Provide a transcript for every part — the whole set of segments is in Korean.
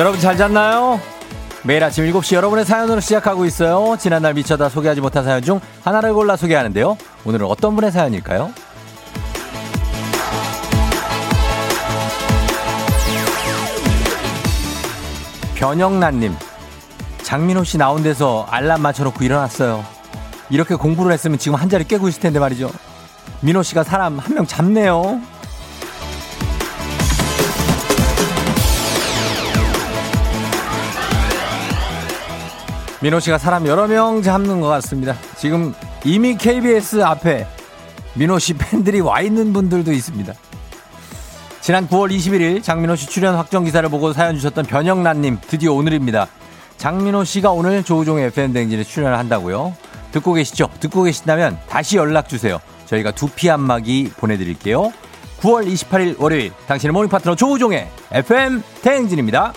여러분 잘 잤나요? 매일 아침 7시 여러분의 사연으로 시작하고 있어요. 지난날 미쳐다 소개하지 못한 사연 중 하나를 골라 소개하는데요. 오늘은 어떤 분의 사연일까요? 변영란님, 장민호 씨 나온 데서 알람 맞춰놓고 일어났어요. 이렇게 공부를 했으면 지금 한 자리 깨고 있을 텐데 말이죠. 민호 씨가 사람 한 명 잡네요. 민호 씨가 사람 여러 명 잡는 것 같습니다. 지금 이미 KBS 앞에 민호 씨 팬들이 와 있는 분들도 있습니다. 지난 9월 21일 장민호 씨 출연 확정 기사를 보고 사연 주셨던 변영란님 드디어 오늘입니다. 장민호 씨가 오늘 조우종의 FM 댕진에 출연을 한다고요. 듣고 계시죠? 듣고 계신다면 다시 연락 주세요. 저희가 두피 안마기 보내드릴게요. 9월 28일 월요일 당신의 모닝 파트너 조우종의 FM 대행진입니다.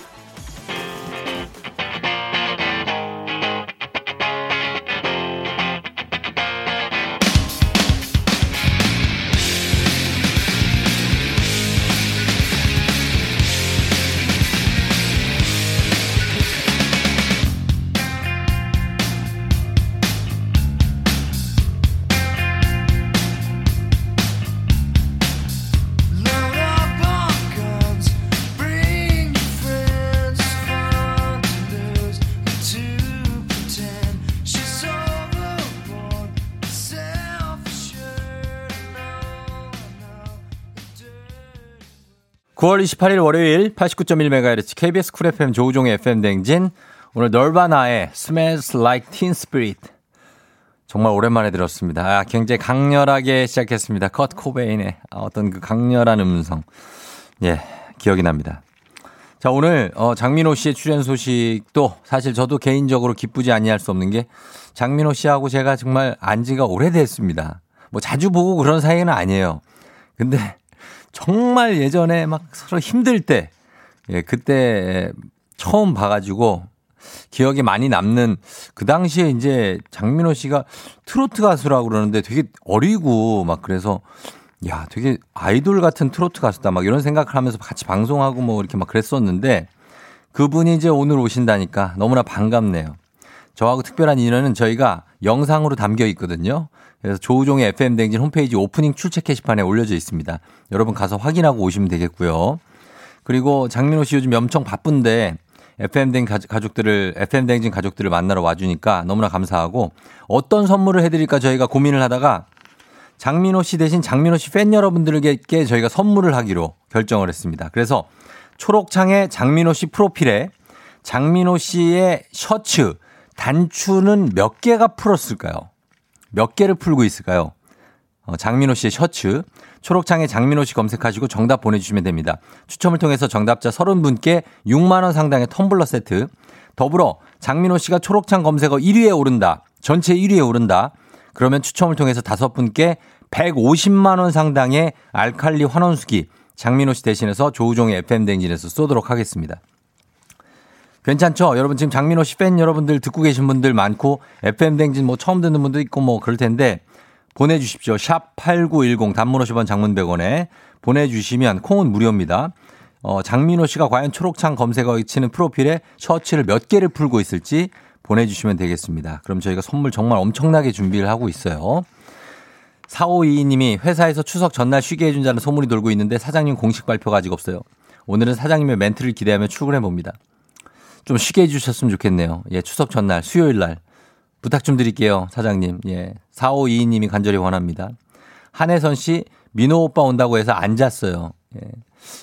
9월 28일 월요일 89.1MHz KBS 쿨 FM 조우종의 FM 댕진 오늘 널바나의 Smells Like Teen Spirit 정말 오랜만에 들었습니다. 아, 굉장히 강렬하게 시작했습니다. 컷 코베인의 어떤 그 강렬한 음성 예 기억이 납니다. 자 오늘 어, 장민호 씨의 출연 소식도 사실 저도 개인적으로 기쁘지 아니할 수 없는 게 장민호 씨하고 제가 정말 안지가 오래됐습니다. 뭐 자주 보고 그런 사이는 아니에요. 근데 정말 예전에 막 서로 힘들 때, 예, 그때 처음 봐가지고 기억이 많이 남는 그 당시에 이제 장민호 씨가 트로트 가수라고 그러는데 되게 어리고 막 그래서 야, 되게 아이돌 같은 트로트 가수다 막 이런 생각을 하면서 같이 방송하고 뭐 이렇게 막 그랬었는데 그분이 이제 오늘 오신다니까 너무나 반갑네요. 저하고 특별한 인연은 저희가 영상으로 담겨 있거든요. 그래서 조우종의 FM 댕진 홈페이지 오프닝 출첵 게시판에 올려져 있습니다. 여러분 가서 확인하고 오시면 되겠고요. 그리고 장민호 씨 요즘 엄청 바쁜데 FM 댕 가족들을 FM 댕진 가족들을 만나러 와주니까 너무나 감사하고 어떤 선물을 해드릴까 저희가 고민을 하다가 장민호 씨 대신 장민호 씨 팬 여러분들에게 저희가 선물을 하기로 결정을 했습니다. 그래서 초록창의 장민호 씨 프로필에 장민호 씨의 셔츠 단추는 몇 개가 풀었을까요? 몇 개를 풀고 있을까요? 어, 장민호 씨의 셔츠. 초록창에 장민호 씨 검색하시고 정답 보내주시면 됩니다. 추첨을 통해서 정답자 30분께 6만원 상당의 텀블러 세트. 더불어 장민호 씨가 초록창 검색어 1위에 오른다. 전체 1위에 오른다. 그러면 추첨을 통해서 5분께 150만 원 상당의 알칼리 환원수기 장민호 씨 대신해서 조우종의 FM댕진에서 쏘도록 하겠습니다. 괜찮죠? 여러분 지금 장민호 씨 팬 여러분들 듣고 계신 분들 많고 FM 댕진 뭐 처음 듣는 분도 있고 뭐 그럴 텐데 보내주십시오. 샵 8910 단문 50원 장문 100원에 보내주시면 콩은 무료입니다. 어, 장민호 씨가 과연 초록창 검색어에 치는 프로필에 셔츠를 몇 개를 풀고 있을지 보내주시면 되겠습니다. 그럼 저희가 선물 정말 엄청나게 준비를 하고 있어요. 4522님이 회사에서 추석 전날 쉬게 해준다는 소문이 돌고 있는데 사장님 공식 발표가 아직 없어요. 오늘은 사장님의 멘트를 기대하며 출근해 봅니다. 좀 쉬게 해주셨으면 좋겠네요. 예, 추석 전날, 수요일 날. 부탁 좀 드릴게요, 사장님. 예, 4522님이 간절히 원합니다. 한혜선 씨, 민호 오빠 온다고 해서 앉았어요. 예.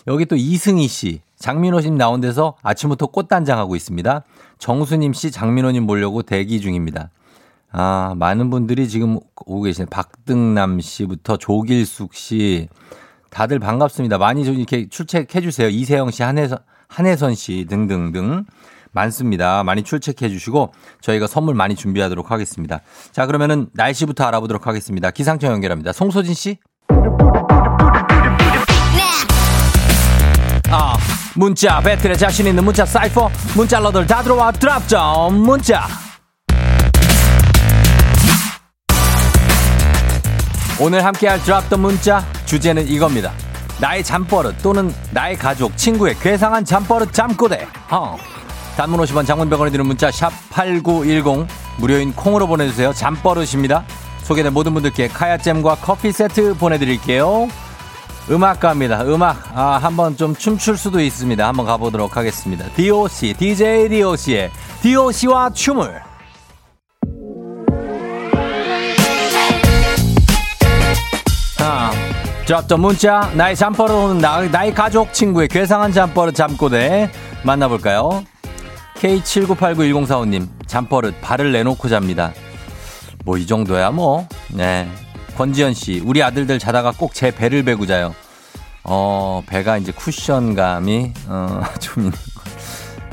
여기 또 이승희 씨, 장민호 씨 나온 데서 아침부터 꽃단장하고 있습니다. 정수님 씨, 장민호님 보려고 대기 중입니다. 아, 많은 분들이 지금 오고 계시네. 박등남 씨부터 조길숙 씨. 다들 반갑습니다. 많이 좀 이렇게 출첵해 주세요. 이세영 씨, 한혜선, 한혜선 씨 등등등 많습니다. 많이 출첵해 주시고 저희가 선물 많이 준비하도록 하겠습니다. 자, 그러면은 날씨부터 알아보도록 하겠습니다. 기상청 연결합니다. 송소진 씨. 아, 문자 배틀에 자신 있는 문자 사이퍼 문자러들 다 들어와 드랍점 문자. 오늘 함께 할 드랍 더 문자 주제는 이겁니다. 나의 잠버릇 또는 나의 가족, 친구의 괴상한 잠버릇 잠꼬대. 어. 단문 50원 장문병원에 드는 문자 샵 8910 무료인 콩으로 보내주세요. 잠버릇입니다. 소개된 모든 분들께 카야잼과 커피 세트 보내드릴게요. 음악가입니다. 음악 아, 한번 좀 춤출 수도 있습니다. 한번 가보도록 하겠습니다. DOC, DJ DOC의 DOC와 춤을 드랍던 문자 나의 잠버릇 오는 나, 나의 가족 친구의 괴상한 잠버릇 잠꼬대 만나볼까요? K79891045님 잠버릇 발을 내놓고 잡니다. 뭐 이 정도야 뭐. 네. 권지현 씨, 우리 아들들 자다가 꼭 제 배를 베고 자요. 어, 배가 이제 쿠션감이, 어, 좀 있는 거.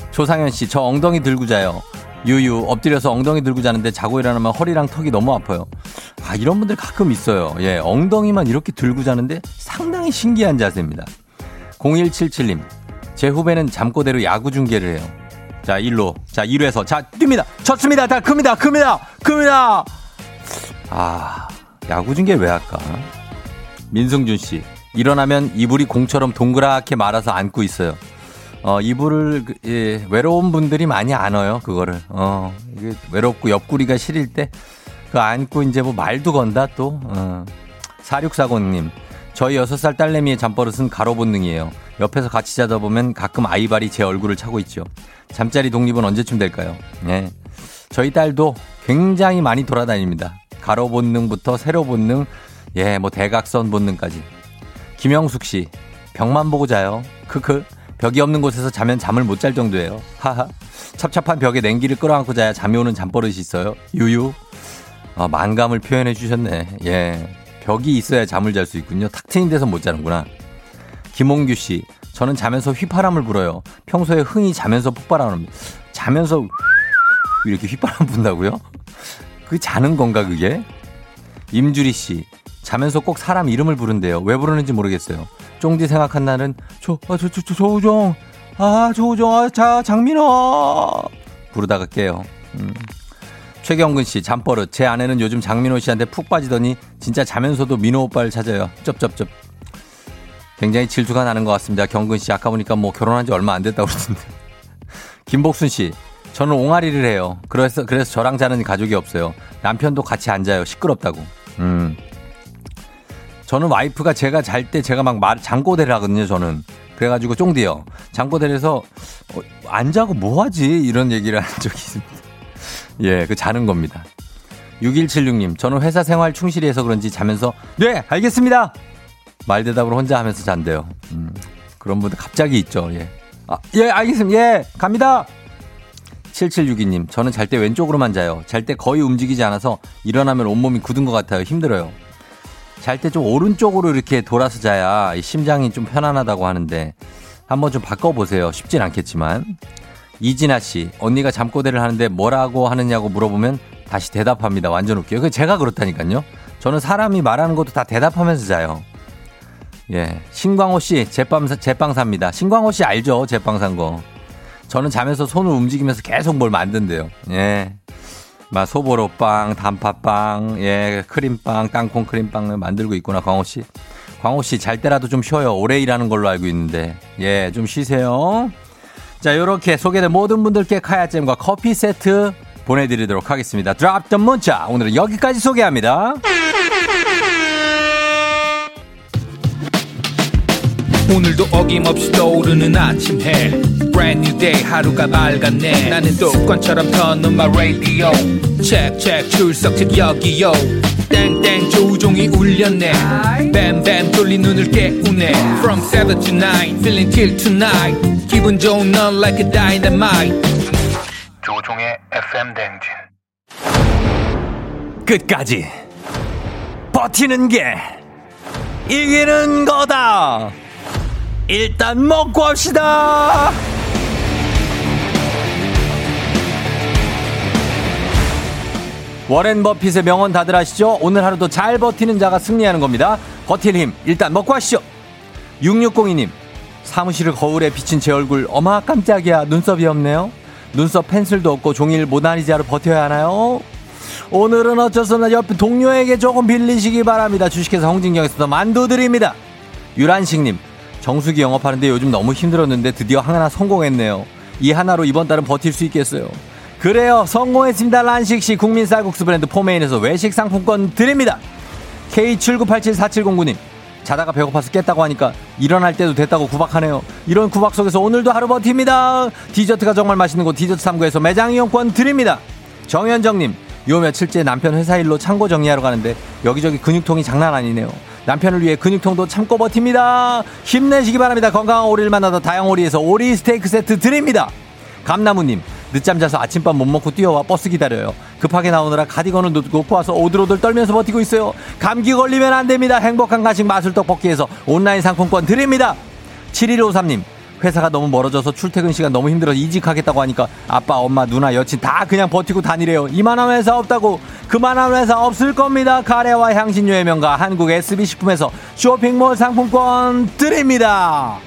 조상현 씨, 저 엉덩이 들고 자요. 유유, 엎드려서 엉덩이 들고 자는데 자고 일어나면 허리랑 턱이 너무 아파요. 아, 이런 분들 가끔 있어요. 예, 엉덩이만 이렇게 들고 자는데 상당히 신기한 자세입니다. 0177님, 제 후배는 잠꼬대로 야구 중계를 해요. 자, 1로. 자, 1루에서. 자, 뜁니다. 쳤습니다. 다 큽니다. 큽니다. 큽니다. 아, 야구 중계 왜 할까? 민승준 씨. 일어나면 이불이 공처럼 동그랗게 말아서 안고 있어요. 어, 이불을, 그, 예, 외로운 분들이 많이 안어요, 그거를. 어, 이게 외롭고 옆구리가 시릴 때, 그 안고 이제 뭐 말도 건다, 또. 어. 4640님. 저희 6살 딸내미의 잠버릇은 가로 본능이에요. 옆에서 같이 자다 보면 가끔 아이발이 제 얼굴을 차고 있죠. 잠자리 독립은 언제쯤 될까요? 예. 저희 딸도 굉장히 많이 돌아다닙니다. 가로 본능부터 세로 본능, 예, 뭐 대각선 본능까지. 김영숙 씨, 벽만 보고 자요. 크크. 벽이 없는 곳에서 자면 잠을 못 잘 정도예요. 하하. 찹찹한 벽에 냉기를 끌어안고 자야 잠이 오는 잠버릇이 있어요. 유유. 아, 만감을 표현해 주셨네. 예. 벽이 있어야 잠을 잘 수 있군요. 탁 트인 데서 못 자는구나. 김홍규 씨, 저는 자면서 휘파람을 불어요. 평소에 흥이 자면서 폭발하는, 자면서 이렇게 휘파람 분다고요? 그게 자는 건가, 그게? 임주리 씨, 자면서 꼭 사람 이름을 부른대요. 왜 부르는지 모르겠어요. 쫑디 생각한 날은, 저, 아, 저, 저, 저, 조우정. 아, 조우정, 아, 자, 장민호. 부르다가 깨요. 음. 최경근 씨, 잠버릇. 제 아내는 요즘 장민호 씨한테 푹 빠지더니 진짜 자면서도 민호 오빠를 찾아요. 쩝쩝쩝. 굉장히 질투가 나는 것 같습니다. 경근 씨, 아까 보니까 뭐 결혼한 지 얼마 안 됐다고 그러던데. 김복순 씨, 저는 옹알이를 해요. 그래서, 그래서 저랑 자는 가족이 없어요. 남편도 같이 앉아요. 시끄럽다고. 음. 저는 와이프가 제가 잘 때 제가 막 말, 장꼬대를 하거든요, 저는. 그래가지고 쫑디요. 장꼬대를 해서, 어, 안 자고 뭐 하지? 이런 얘기를 한 적이 있습니다. 예, 그 자는 겁니다. 6176님, 저는 회사 생활 충실히 해서 그런지 자면서, 네, 알겠습니다! 말 대답을 혼자 하면서 잔대요. 음, 그런 분들 갑자기 있죠, 예. 아, 예, 알겠습니다. 예, 갑니다! 7762님, 저는 잘 때 왼쪽으로만 자요. 잘 때 거의 움직이지 않아서 일어나면 온몸이 굳은 것 같아요. 힘들어요. 잘 때 좀 오른쪽으로 이렇게 돌아서 자야 심장이 좀 편안하다고 하는데 한번 좀 바꿔보세요. 쉽진 않겠지만. 이진아 씨, 언니가 잠꼬대를 하는데 뭐라고 하느냐고 물어보면 다시 대답합니다. 완전 웃겨요. 그 제가 그렇다니까요. 저는 사람이 말하는 것도 다 대답하면서 자요. 예. 신광호 씨, 제빵, 제빵사입니다. 신광호 씨 알죠? 제빵산 거. 저는 자면서 손을 움직이면서 계속 뭘 만든대요. 예. 막 소보로빵, 단팥빵, 예, 크림빵, 땅콩 크림빵을 만들고 있구나, 광호 씨. 광호 씨, 잘 때라도 좀 쉬어요. 오래 일하는 걸로 알고 있는데. 예, 좀 쉬세요. 자, 요렇게 소개된 모든 분들께 카야잼과 커피 세트 보내드리도록 하겠습니다. 드랍 던 문자. 오늘은 여기까지 소개합니다. 오늘도 어김없이 떠오르는 아침 해. Brand new day 하루가 밝았네. 나는 습관처럼 켜놓은 my radio. Check check 출석책 여기요. 땡땡 조종이 울렸네. 뱀뱀 돌린 눈을 깨우네. From 7 to 9 feeling till tonight. 기분 좋은 넌 like a dynamite. 조종의 FM 댕진. 끝까지 버티는 게 이기는 거다. 일단 먹고 합시다. 워렌 버핏의 명언 다들 아시죠? 오늘 하루도 잘 버티는 자가 승리하는 겁니다. 버틸 힘 일단 먹고 하시죠. 6602님 사무실을 거울에 비친 제 얼굴 어마 깜짝이야 눈썹이 없네요. 눈썹 펜슬도 없고 종일 모나리자로 버텨야 하나요? 오늘은 어쩔 수 없나 옆 동료에게 조금 빌리시기 바랍니다. 주식회사 홍진경에서 만두 드립니다. 유란식님, 정수기 영업하는데 요즘 너무 힘들었는데 드디어 하나 성공했네요. 이 하나로 이번 달은 버틸 수 있겠어요. 그래요. 성공했습니다. 란식씨 국민 쌀국수 브랜드 포메인에서 외식 상품권 드립니다. K79874709님. 자다가 배고파서 깼다고 하니까 일어날 때도 됐다고 구박하네요. 이런 구박 속에서 오늘도 하루 버팁니다. 디저트가 정말 맛있는 곳 디저트 3구에서 매장 이용권 드립니다. 정현정님. 요 며칠째 남편 회사 일로 창고 정리하러 가는데 여기저기 근육통이 장난 아니네요. 남편을 위해 근육통도 참고 버팁니다. 힘내시기 바랍니다. 건강한 오리를 만나다 다양오리에서 오리 스테이크 세트 드립니다. 감나무님. 늦잠 자서 아침밥 못 먹고 뛰어와 버스 기다려요. 급하게 나오느라 가디건을 놓고 와서 오들오들 떨면서 버티고 있어요. 감기 걸리면 안 됩니다. 행복한 간식 마술 떡볶이에서 온라인 상품권 드립니다. 7153님. 회사가 너무 멀어져서 출퇴근 시간 너무 힘들어 이직하겠다고 하니까 아빠, 엄마, 누나, 여친 다 그냥 버티고 다니래요. 이만한 회사 없다고. 그만한 회사 없을 겁니다. 카레와 향신료의 명가 한국 SB식품에서 쇼핑몰 상품권 드립니다.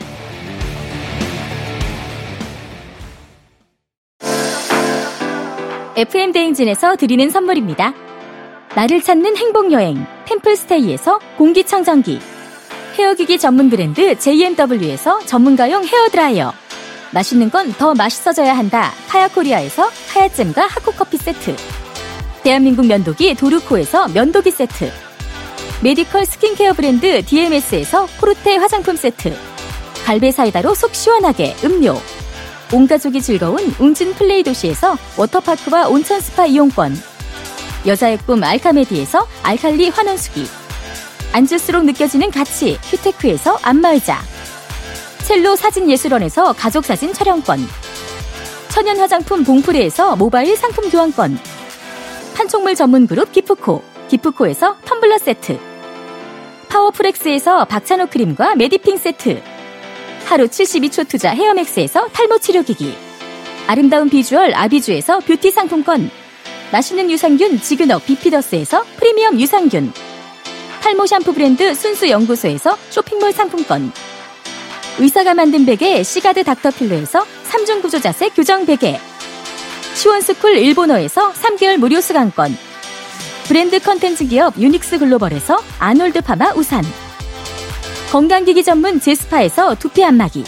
FM 대행진에서 드리는 선물입니다. 나를 찾는 행복 여행 템플스테이에서 공기 청정기 헤어기기 전문 브랜드 JMW에서 전문가용 헤어드라이어. 맛있는 건 더 맛있어져야 한다. 카야코리아에서 하야잼과 하코커피 세트. 대한민국 면도기 도르코에서 면도기 세트. 메디컬 스킨케어 브랜드 DMS에서 포르테 화장품 세트. 갈베 사이다로 속 시원하게 음료. 온 가족이 즐거운 웅진 플레이 도시에서 워터파크와 온천 스파 이용권. 여자의 꿈 알카메디에서 알칼리 환원수기. 앉을수록 느껴지는 가치 휴테크에서 안마의자. 첼로 사진예술원에서 가족사진 촬영권. 천연 화장품 봉프레에서 모바일 상품 교환권. 판촉물 전문 그룹 기프코. 기프코에서 텀블러 세트. 파워프렉스에서 박찬호 크림과 메디핑 세트. 하루 72초 투자 헤어맥스에서 탈모 치료기기. 아름다운 비주얼 아비주에서 뷰티 상품권. 맛있는 유산균 지그너 비피더스에서 프리미엄 유산균. 탈모 샴푸 브랜드 순수 연구소에서 쇼핑몰 상품권. 의사가 만든 베개 시가드 닥터필로에서 3중 구조 자세 교정 베개. 시원스쿨 일본어에서 3개월 무료 수강권. 브랜드 컨텐츠 기업 유닉스 글로벌에서 아놀드 파마 우산. 건강기기 전문 제스파에서 두피 안마기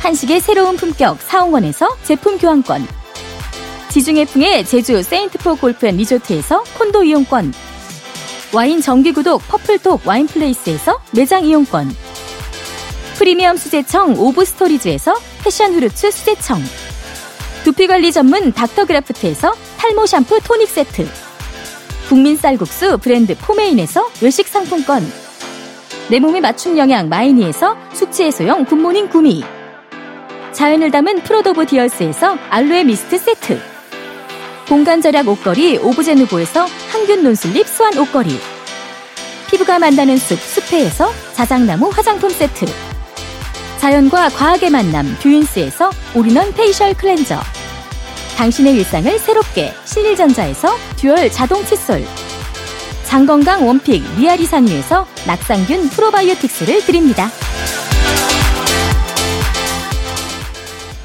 한식의 새로운 품격 사홍원에서 제품 교환권 지중해풍의 제주 세인트포 골프앤 리조트에서 콘도 이용권 와인 정기구독 퍼플톡 와인플레이스에서 매장 이용권. 프리미엄 수제청 오브스토리즈에서 패션 후르츠 수제청. 두피관리 전문 닥터그라프트에서 탈모 샴푸 토닉 세트. 국민 쌀국수 브랜드 포메인에서 외식 상품권. 내 몸에 맞춤 영양 마이니에서 숙취 해소용 굿모닝 구미. 자연을 담은 프로도브 디얼스에서 알로에 미스트 세트 공간 절약 옷걸이 오브제누보에서 항균 non-slip 수완 옷걸이. 피부가 만나는 숲 숲회에서 자작나무 화장품 세트. 자연과 과학의 만남 듀인스에서 all-in-one facial cleanser. 당신의 일상을 새롭게 신일전자에서 듀얼 자동 칫솔. 장건강 원픽 미야리산 유에서 낙산균 프로바이오틱스를 드립니다.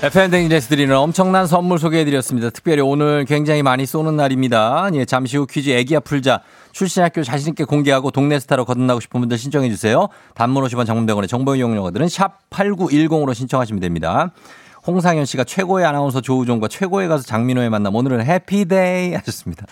FM 댕진에서 드리는 엄청난 선물 소개해드렸습니다. 특별히 오늘 굉장히 많이 쏘는 날입니다. 예, 잠시 후 퀴즈 애기야 풀자. 출신 학교 자신있게 공개하고 동네 스타로 거듭나고 싶은 분들 신청해주세요. 단문 50원 장문병원의 정보 이용료들은 샵 8910으로 신청하시면 됩니다. 홍상현 씨가 최고의 아나운서 조우종과 최고의 가수 장민호의 만남. 오늘은 해피데이 하셨습니다.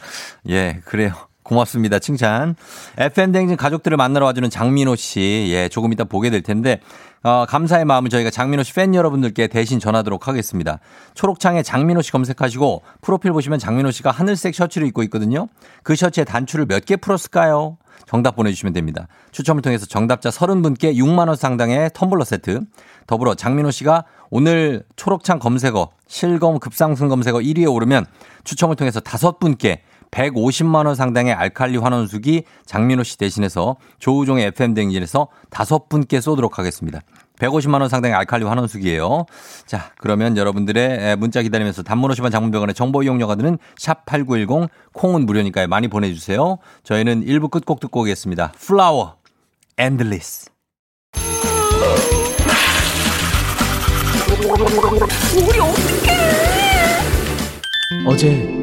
예, 그래요. 고맙습니다. 칭찬. FM댕진 가족들을 만나러 와주는 장민호 씨. 예, 조금 이따 보게 될 텐데, 어, 감사의 마음을 저희가 장민호 씨 팬 여러분들께 대신 전하도록 하겠습니다. 초록창에 장민호 씨 검색하시고, 프로필 보시면 장민호 씨가 하늘색 셔츠를 입고 있거든요. 그 셔츠에 단추를 몇 개 풀었을까요? 정답 보내주시면 됩니다. 추첨을 통해서 정답자 30분께 6만원 상당의 텀블러 세트, 더불어 장민호 씨가 오늘 초록창 검색어, 실검 급상승 검색어 1위에 오르면 추첨을 통해서 5분께 150만 원 상당의 알칼리 환원수기 장민호 씨 대신해서 조우종의 FM 댕진에서 다섯 분께 쏘도록 하겠습니다. 150만 원 상당의 알칼리 환원수기예요. 자, 그러면 여러분들의 문자 기다리면서 단문 50원 장문병원의 정보 이용료가 드는 샵 8910 콩은 무료니까요. 많이 보내 주세요. 저희는 1부 끝곡 듣고 오겠습니다. 플라워 Endless 우리 어떡해 어제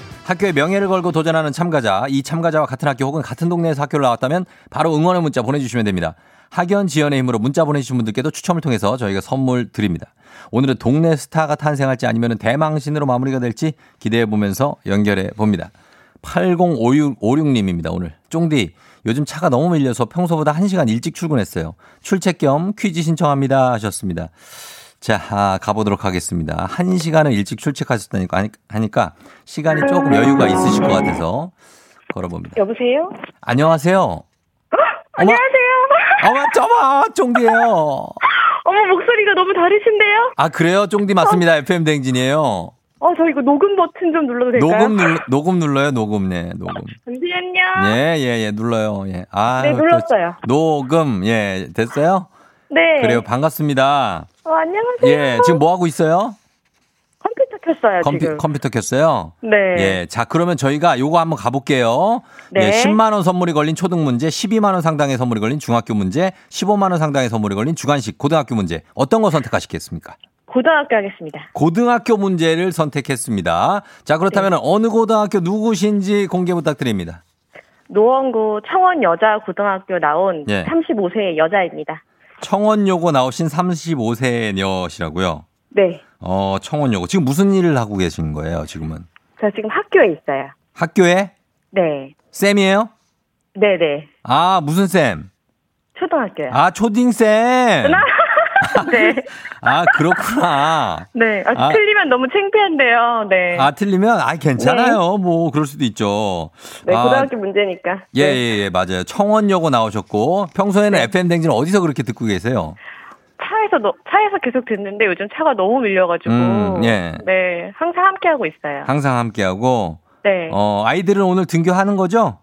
학교에 명예를 걸고 도전하는 참가자, 이 참가자와 같은 학교 혹은 같은 동네에서 학교를 나왔다면 바로 응원의 문자 보내주시면 됩니다. 학연 지연의 힘으로 문자 보내주신 분들께도 추첨을 통해서 저희가 선물 드립니다. 오늘은 동네 스타가 탄생할지 아니면 대망신으로 마무리가 될지 기대해 보면서 연결해 봅니다. 8056님입니다, 오늘. 쫑디, 요즘 차가 너무 밀려서 평소보다 1시간 일찍 출근했어요. 출첵 겸 퀴즈 신청합니다 하셨습니다. 자, 아, 가보도록 하겠습니다. 1시간을 일찍 출첵하셨다니까 하니까 시간이 조금 여유가 있으실 것 같아서 걸어봅니다. 여보세요? 안녕하세요. 안녕하세요. 어머, 저마, 쫑디예요 어머 목소리가 너무 다르신데요? 아, 그래요? 쫑디 맞습니다. FM 댕진이에요. 어, 저 이거 녹음 버튼 좀 눌러도 될까요? 녹음 눌, 녹음 눌러요, 녹음, 네, 녹음. 잠시만요. 예, 예, 예, 눌러요, 예. 아, 네, 또 눌렀어요. 녹음, 예, 됐어요? 네. 그래요, 반갑습니다. 어, 안녕하세요. 예, 지금 뭐 하고 있어요? 컴퓨터 켰어요, 컴퓨, 지금. 컴퓨터 켰어요? 네. 예, 자, 그러면 저희가 요거 한번 가볼게요. 네. 예, 10만원 선물이 걸린 초등 문제, 12만원 상당의 선물이 걸린 중학교 문제, 15만원 상당의 선물이 걸린 주간식 고등학교 문제. 어떤 거 선택하시겠습니까? 고등학교 하겠습니다. 고등학교 문제를 선택했습니다. 자, 그렇다면 어느 고등학교 누구신지 공개 부탁드립니다. 노원구 청원 여자 고등학교 나온 예. 35세 여자입니다. 청원여고 나오신 35세녀시라고요. 네. 어, 청원여고. 지금 무슨 일을 하고 계신 거예요, 지금은? 저 지금 학교에 있어요. 학교에? 네. 쌤이에요? 네네. 아, 무슨 쌤? 초등학교요. 아, 초딩쌤! 네. 아, 그렇구나. 네. 아, 아. 틀리면 너무 창피한데요. 네. 아, 틀리면, 아, 괜찮아요. 뭐, 그럴 수도 있죠. 네, 아, 고등학교 문제니까. 예, 네. 예, 예, 맞아요. 청원여고 나오셨고, 평소에는 FM댕지는 어디서 그렇게 듣고 계세요? 차에서 너, 차에서 계속 듣는데 요즘 차가 너무 밀려가지고. 음, 예. 네. 항상 함께 하고 있어요. 항상 함께하고, 네. 어, 아이들은 오늘 등교하는 거죠?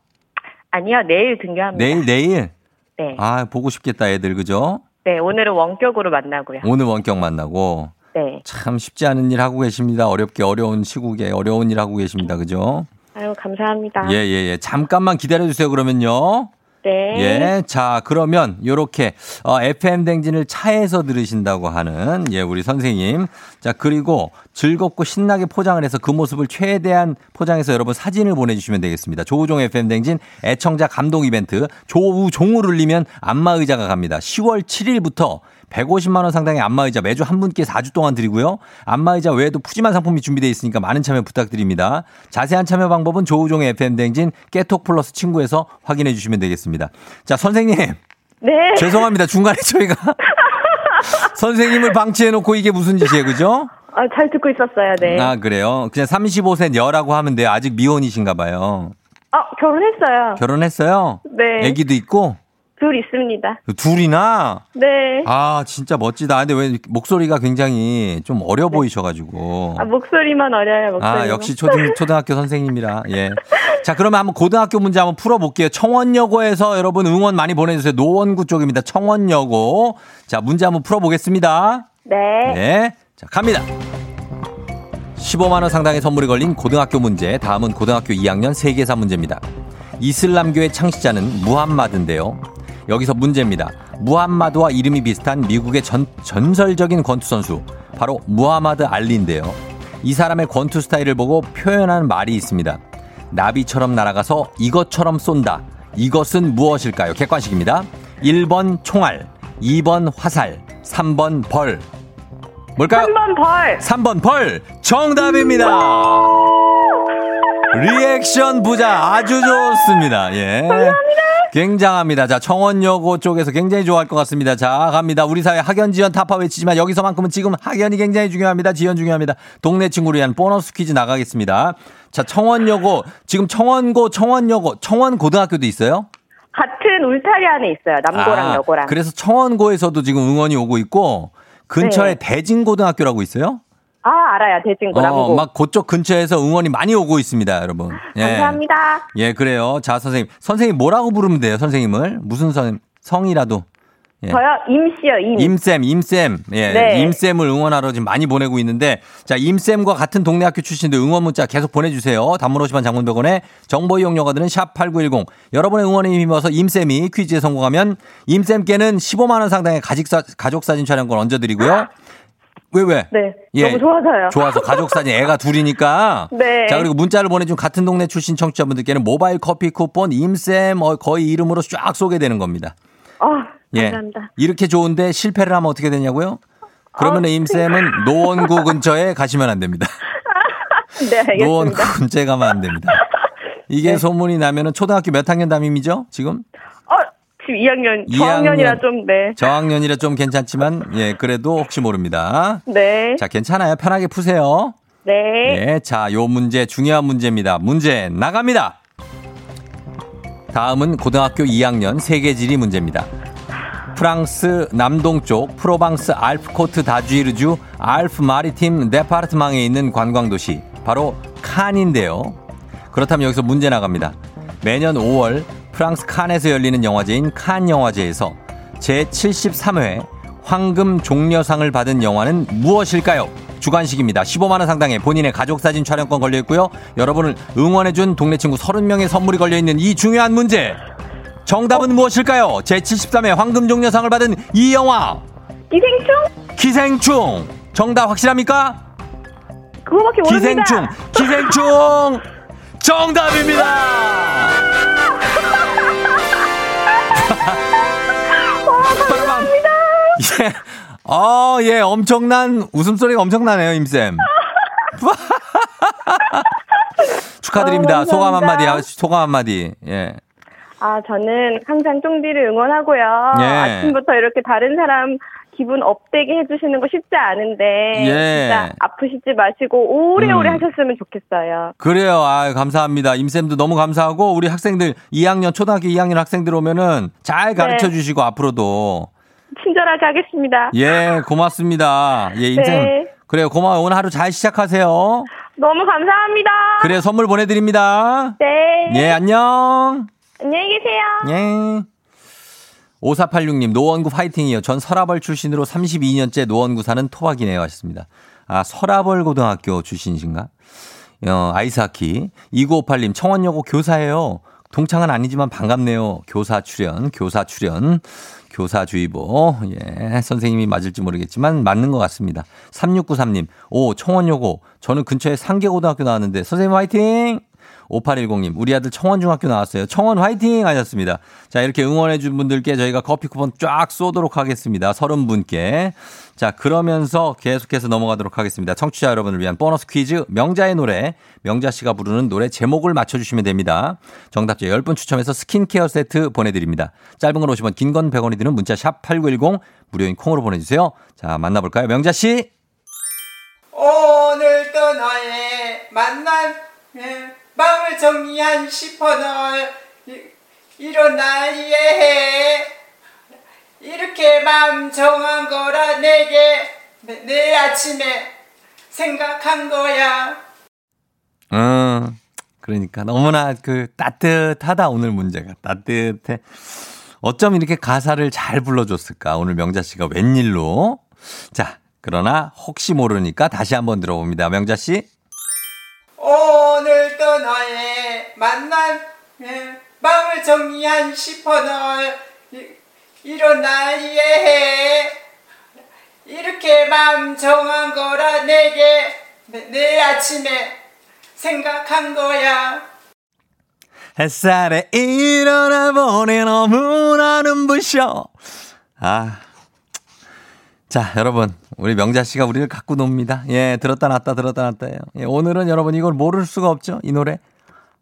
아니요, 내일 등교합니다. 내일, 내일? 네. 아, 보고 싶겠다, 애들, 그죠? 네, 오늘은 원격으로 만나고요. 오늘 원격 만나고, 네. 참 쉽지 않은 일 하고 계십니다. 어렵게 어려운 시국에 어려운 일 하고 계십니다. 그죠? 아유, 감사합니다. 예, 예, 예. 잠깐만 기다려 주세요, 그러면요. 네. 예. 자, 그러면 요렇게 어, FM 댕진을 차에서 들으신다고 하는 예, 우리 선생님. 자, 그리고 즐겁고 신나게 포장을 해서 그 모습을 최대한 포장해서 여러분 사진을 보내 주시면 되겠습니다. 조우종 FM 댕진 애청자 감동 이벤트 조우종을 울리면 안마 의자가 갑니다. 10월 7일부터 150만 원 상당의 안마의자 매주 한 분께 4주 동안 드리고요. 안마의자 외에도 푸짐한 상품이 준비되어 있으니까 많은 참여 부탁드립니다. 자세한 참여 방법은 조우종의 FM 댕진 깨톡 플러스 친구에서 확인해 주시면 되겠습니다. 자, 선생님. 네. 죄송합니다. 중간에 저희가 선생님을 방치해 놓고 이게 무슨 짓이에요. 그죠? 아, 잘 듣고 있었어요, 네. 아, 그래요. 그냥 35세 여라고 하면 돼요. 아직 미혼이신가 봐요. 아, 결혼했어요. 결혼했어요? 네. 아기도 있고 둘 있습니다. 둘이나 네. 아, 진짜 멋지다. 근데 왜 목소리가 굉장히 좀 어려 보이셔가지고. 아, 목소리만 어려요, 목소리만. 아, 역시 초등, 초등학교 선생님이라, 예. 자, 그러면 한번 고등학교 문제 한번 풀어볼게요. 청원여고에서 여러분 응원 많이 보내주세요. 노원구 쪽입니다. 청원여고. 자, 문제 한번 풀어보겠습니다. 네. 네. 자, 갑니다. 15만원 상당의 선물이 걸린 고등학교 문제. 다음은 고등학교 2학년 세계사 문제입니다. 이슬람교의 창시자는 무함마드인데요. 여기서 문제입니다. 무함마드와 이름이 비슷한 미국의 전, 전설적인 권투 선수. 바로 무하마드 알리인데요. 이 사람의 권투 스타일을 보고 표현한 말이 있습니다. 나비처럼 날아가서 이것처럼 쏜다. 이것은 무엇일까요? 객관식입니다. 1번 총알, 2번 화살, 3번 벌. 뭘까요? 3번 벌. 3번 벌 정답입니다. 리액션 부자 아주 좋습니다. 예. 굉장합니다. 자, 청원여고 쪽에서 굉장히 좋아할 것 같습니다. 자, 갑니다. 우리 사회 학연 지연 타파 외치지만 여기서만큼은 지금 학연이 굉장히 중요합니다. 지연 중요합니다. 동네 친구를 위한 보너스 퀴즈 나가겠습니다. 자, 청원여고 지금 청원고, 청원여고, 청원고등학교도 있어요? 같은 울타리 안에 있어요. 남고랑 아, 여고랑. 그래서 청원고에서도 지금 응원이 오고 있고 근처에 네. 대진고등학교라고 있어요? 아, 알아요. 대진고, 남고. 어, 막 그쪽 근처에서 응원이 많이 오고 있습니다, 여러분. 예. 감사합니다. 예, 그래요. 자, 선생님. 선생님 뭐라고 부르면 돼요, 선생님을? 무슨 선, 성이라도. 예. 저요, 임씨요, 임. 임쌤, 임쌤. 예. 네. 임쌤을 응원하러 지금 많이 보내고 있는데, 자, 임쌤과 같은 동네 학교 출신들 응원 문자 계속 보내주세요. 단문 50원 장문 100원에 정보 이용료가 드는 샵8910. 여러분의 응원에 힘입어서 임쌤이 퀴즈에 성공하면 임쌤께는 15만원 상당의 가족사진 촬영권 얹어드리고요. 왜, 왜? 네. 예. 너무 좋아서요. 좋아서 가족 사진 애가 둘이니까. 네. 자, 그리고 문자를 보내준 같은 동네 출신 청취자분들께는 모바일 커피 쿠폰 임쌤 어, 거의 이름으로 쫙 소개되는 겁니다. 아, 예. 감사합니다. 이렇게 좋은데 실패를 하면 어떻게 되냐고요? 그러면 아, 임쌤은 노원구 근처에 가시면 안 됩니다. 네, 노원구 알겠습니다. 근처에 가면 안 됩니다. 이게 소문이 나면은 초등학교 몇 학년 담임이죠? 지금? 어, 지금 2학년, 이 저학년이라 학년. 좀, 네. 저학년이라 좀 괜찮지만, 예, 그래도 혹시 모릅니다. 네. 자, 괜찮아요. 편하게 푸세요. 네. 네, 자, 요 문제 중요한 문제입니다. 문제 나갑니다. 다음은 고등학교 2학년 세계지리 문제입니다. 프랑스 남동쪽 프로방스 알프코트 다쥐르주 알프 마리팀 데파르트망에 있는 관광도시 바로 칸인데요. 그렇다면 여기서 문제 나갑니다. 매년 5월 프랑스 칸에서 열리는 영화제인 칸 영화제에서 제73회 황금 종려상을 받은 영화는 무엇일까요? 주관식입니다. 15만원 상당의 본인의 가족사진 촬영권 걸려있고요. 여러분을 응원해준 동네 친구 30명의 선물이 걸려있는 이 중요한 문제. 정답은 무엇일까요? 제73회 황금 종려상을 받은 이 영화. 기생충? 기생충. 정답 확실합니까? 그거밖에 모릅니다. 기생충. 기생충. 정답입니다. 어, 예, 엄청난 웃음소리가 엄청나네요, 임쌤. 축하드립니다. 어, 소감. 한마디, 소감 한마디. 예. 아, 저는 항상 쫑디를 응원하고요. 예. 아침부터 이렇게 다른 사람 기분 업되게 해주시는 거 쉽지 않은데. 예. 진짜 아프시지 마시고 오래오래 음. 하셨으면 좋겠어요. 그래요. 아, 감사합니다. 임쌤도 너무 감사하고 우리 학생들 2학년 초등학교 2학년 학생들 오면은 잘 가르쳐 네. 주시고 앞으로도 친절하게 하겠습니다. 예, 고맙습니다. 예, 임쌤. 네. 그래요. 고마워요. 오늘 하루 잘 시작하세요. 너무 감사합니다. 그래 선물 보내 드립니다. 네. 예, 안녕. 안녕히 계세요. 예. 5486님, 노원구 파이팅이요. 전 서라벌 출신으로 32년째 노원구 사는 토박이네요. 하셨습니다. 아, 서라벌 고등학교 출신이신가? 어, 아이스하키. 2958님, 청원여고 교사예요. 동창은 아니지만 반갑네요. 교사 출연, 교사 출연, 교사주의보. 예, 선생님이 맞을지 모르겠지만 맞는 것 같습니다. 3693님, 오, 청원여고. 저는 근처에 상계고등학교 나왔는데, 선생님 화이팅! 5810님, 우리 아들 청원중학교 나왔어요. 청원 화이팅! 하셨습니다. 자, 이렇게 응원해준 분들께 저희가 커피 쿠폰 쫙 쏘도록 하겠습니다. 30분께. 자, 그러면서 계속해서 넘어가도록 하겠습니다. 청취자 여러분을 위한 보너스 퀴즈, 명자의 노래, 명자 씨가 부르는 노래 제목을 맞춰주시면 됩니다. 정답자 10분 추첨해서 스킨케어 세트 보내드립니다. 짧은 건 50원, 긴 건 100원이 드는 문자 샵 8910, 무료인 콩으로 보내주세요. 자, 만나볼까요? 명자 씨! 오늘도 너의 만남 예, 마음을 정리한 싶어널 일어나 이해해 이렇게 마음 정한 거라 내게 내- 아침에 생각한 거야 음, 그러니까 너무나 그 따뜻하다 오늘 문제가 따뜻해. 어쩜 이렇게 가사를 잘 불러줬을까 오늘 명자 씨가 웬일로? 자, 그러나 혹시 모르니까 다시 한번 들어봅니다. 명자 씨. 오늘도 너의 만남 예, 마음을 정리한 싶어 널 일어나 이해해 이렇게 마음 정한 거라 내게 내- 아침에 생각한 거야 햇살에 일어나 보니 너무나 눈부셔. 아. 자, 여러분. 우리 명자 씨가 우리를 갖고 놉니다. 예, 들었다 놨다 들었다 놨다예요. 예, 오늘은 여러분 이걸 모를 수가 없죠. 이 노래.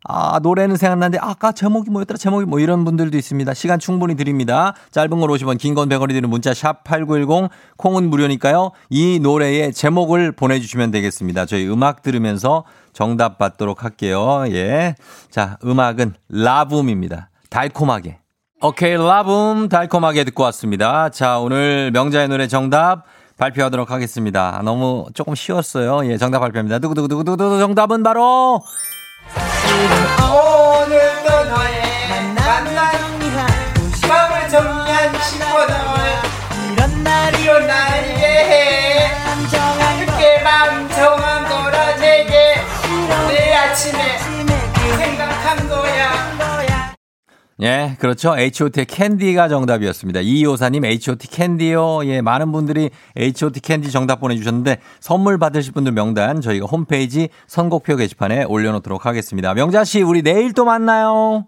아, 노래는 생각나는데 아까 제목이 뭐였더라? 제목이 뭐 이런 분들도 있습니다. 시간 충분히 드립니다. 짧은 걸 50원, 긴 건 100원이 드는 문자 샵 8910 콩은 무료니까요. 이 노래의 제목을 보내 주시면 되겠습니다. 저희 음악 들으면서 정답 받도록 할게요. 예. 자, 음악은 라붐입니다. 달콤하게. 오케이, 라붐 달콤하게 듣고 왔습니다. 자, 오늘 명자의 노래 정답 발표하도록 하겠습니다. 너무 조금 쉬웠어요. 예, 정답 발표합니다. 두구두구두구두구 정답은 바로 예, 그렇죠. H.O.T의 캔디가 정답이었습니다. 이호사님 H.O.T 캔디요. 예, 많은 분들이 H.O.T 캔디 정답 보내주셨는데 선물 받으실 분들 명단 저희가 홈페이지 선곡표 게시판에 올려놓도록 하겠습니다. 명자 씨, 우리 내일 또 만나요.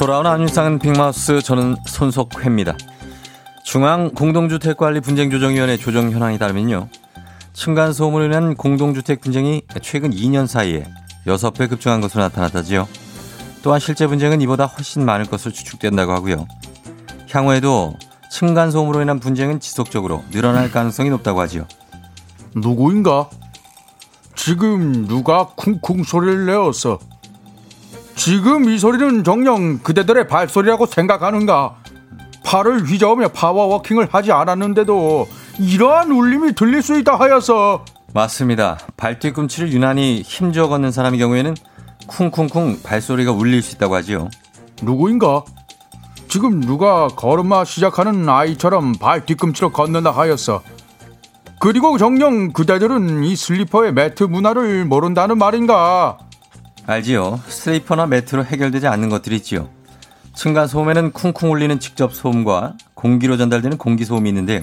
돌아온 안윤상은 빅마우스 저는 손석회입니다. 중앙공동주택관리분쟁조정위원회 조정 현황이 따르면요. 층간소음으로 인한 공동주택 분쟁이 최근 2년 사이에 6배 급증한 것으로 나타났다지요. 또한 실제 분쟁은 이보다 훨씬 많을 것으로 추측된다고 하고요. 향후에도 층간소음으로 인한 분쟁은 지속적으로 늘어날 가능성이 높다고 하지요. 누구인가? 지금 누가 쿵쿵 소리를 내었어? 지금 이 소리는 정녕 그대들의 발소리라고 생각하는가? 팔을 휘저으며 파워워킹을 하지 않았는데도 이러한 울림이 들릴 수 있다 하여서 맞습니다. 발 뒤꿈치를 유난히 힘줘 걷는 사람의 경우에는 쿵쿵쿵 발소리가 울릴 수 있다고 하지요. 누구인가? 지금 누가 걸음마 시작하는 아이처럼 발 뒤꿈치로 걷는다 하였어. 그리고 정녕 그대들은 이 슬리퍼의 매트 문화를 모른다는 말인가? 알지요. 슬리퍼나 매트로 해결되지 않는 것들이 있지요. 층간 소음에는 쿵쿵 울리는 직접 소음과 공기로 전달되는 공기 소음이 있는데요.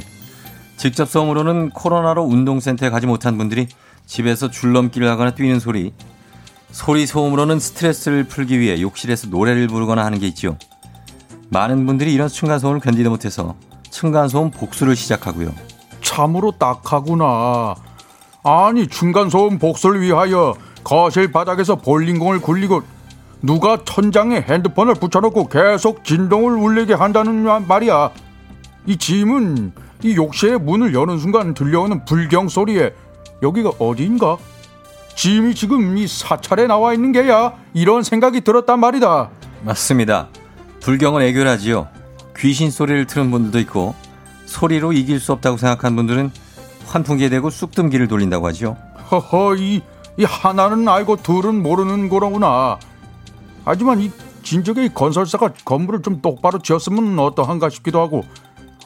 직접 소음으로는 코로나로 운동센터에 가지 못한 분들이 집에서 줄넘기를 하거나 뛰는 소리, 소리 소음으로는 스트레스를 풀기 위해 욕실에서 노래를 부르거나 하는 게 있지요. 많은 분들이 이런 층간 소음을 견디지 못해서 층간 소음 복수를 시작하고요. 참으로 딱하구나. 아니 중간 소음 복수를 위하여 거실 바닥에서 볼링공을 굴리고 누가 천장에 핸드폰을 붙여놓고 계속 진동을 울리게 한다는 말이야. 이 짐은 이 욕실의 문을 여는 순간 들려오는 불경 소리에 여기가 어디인가? 짐이 지금 이 사찰에 나와 있는 게야 이런 생각이 들었단 말이다. 맞습니다. 불경은 애교라지요. 귀신 소리를 들은 분들도 있고 소리로 이길 수 없다고 생각한 분들은 환풍기에 대고 쑥뜸기를 돌린다고 하죠. 허허 이, 이 하나는 알고 둘은 모르는 거로구나. 하지만 이 진즉에 이 건설사가 건물을 좀 똑바로 지었으면 어떠한가 싶기도 하고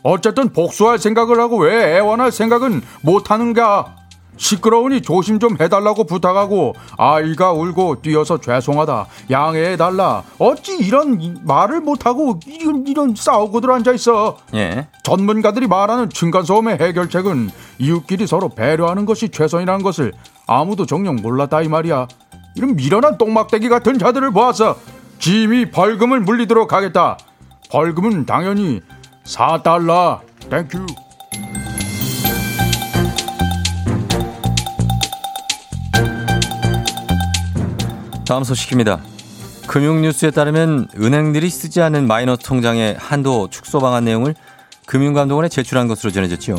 어쨌든 복수할 생각을 하고 왜 애원할 생각은 못하는가 시끄러우니 조심 좀 해달라고 부탁하고 아이가 울고 뛰어서 죄송하다 양해해달라. 어찌 이런 말을 못하고 이런 이런 싸우고들 앉아있어? 예. 전문가들이 말하는 층간소음의 해결책은 이웃끼리 서로 배려하는 것이 최선이라는 것을 아무도 정녕 몰랐다 이 말이야. 이런 미련한 똥막대기 같은 자들을 보아서 짐이 벌금을 물리도록 하겠다. 벌금은 당연히 4달러. Thank you 다음 소식입니다. 금융뉴스에 따르면 은행들이 쓰지 않는 마이너스 통장의 한도 축소 방안 내용을 금융감독원에 제출한 것으로 전해졌지요.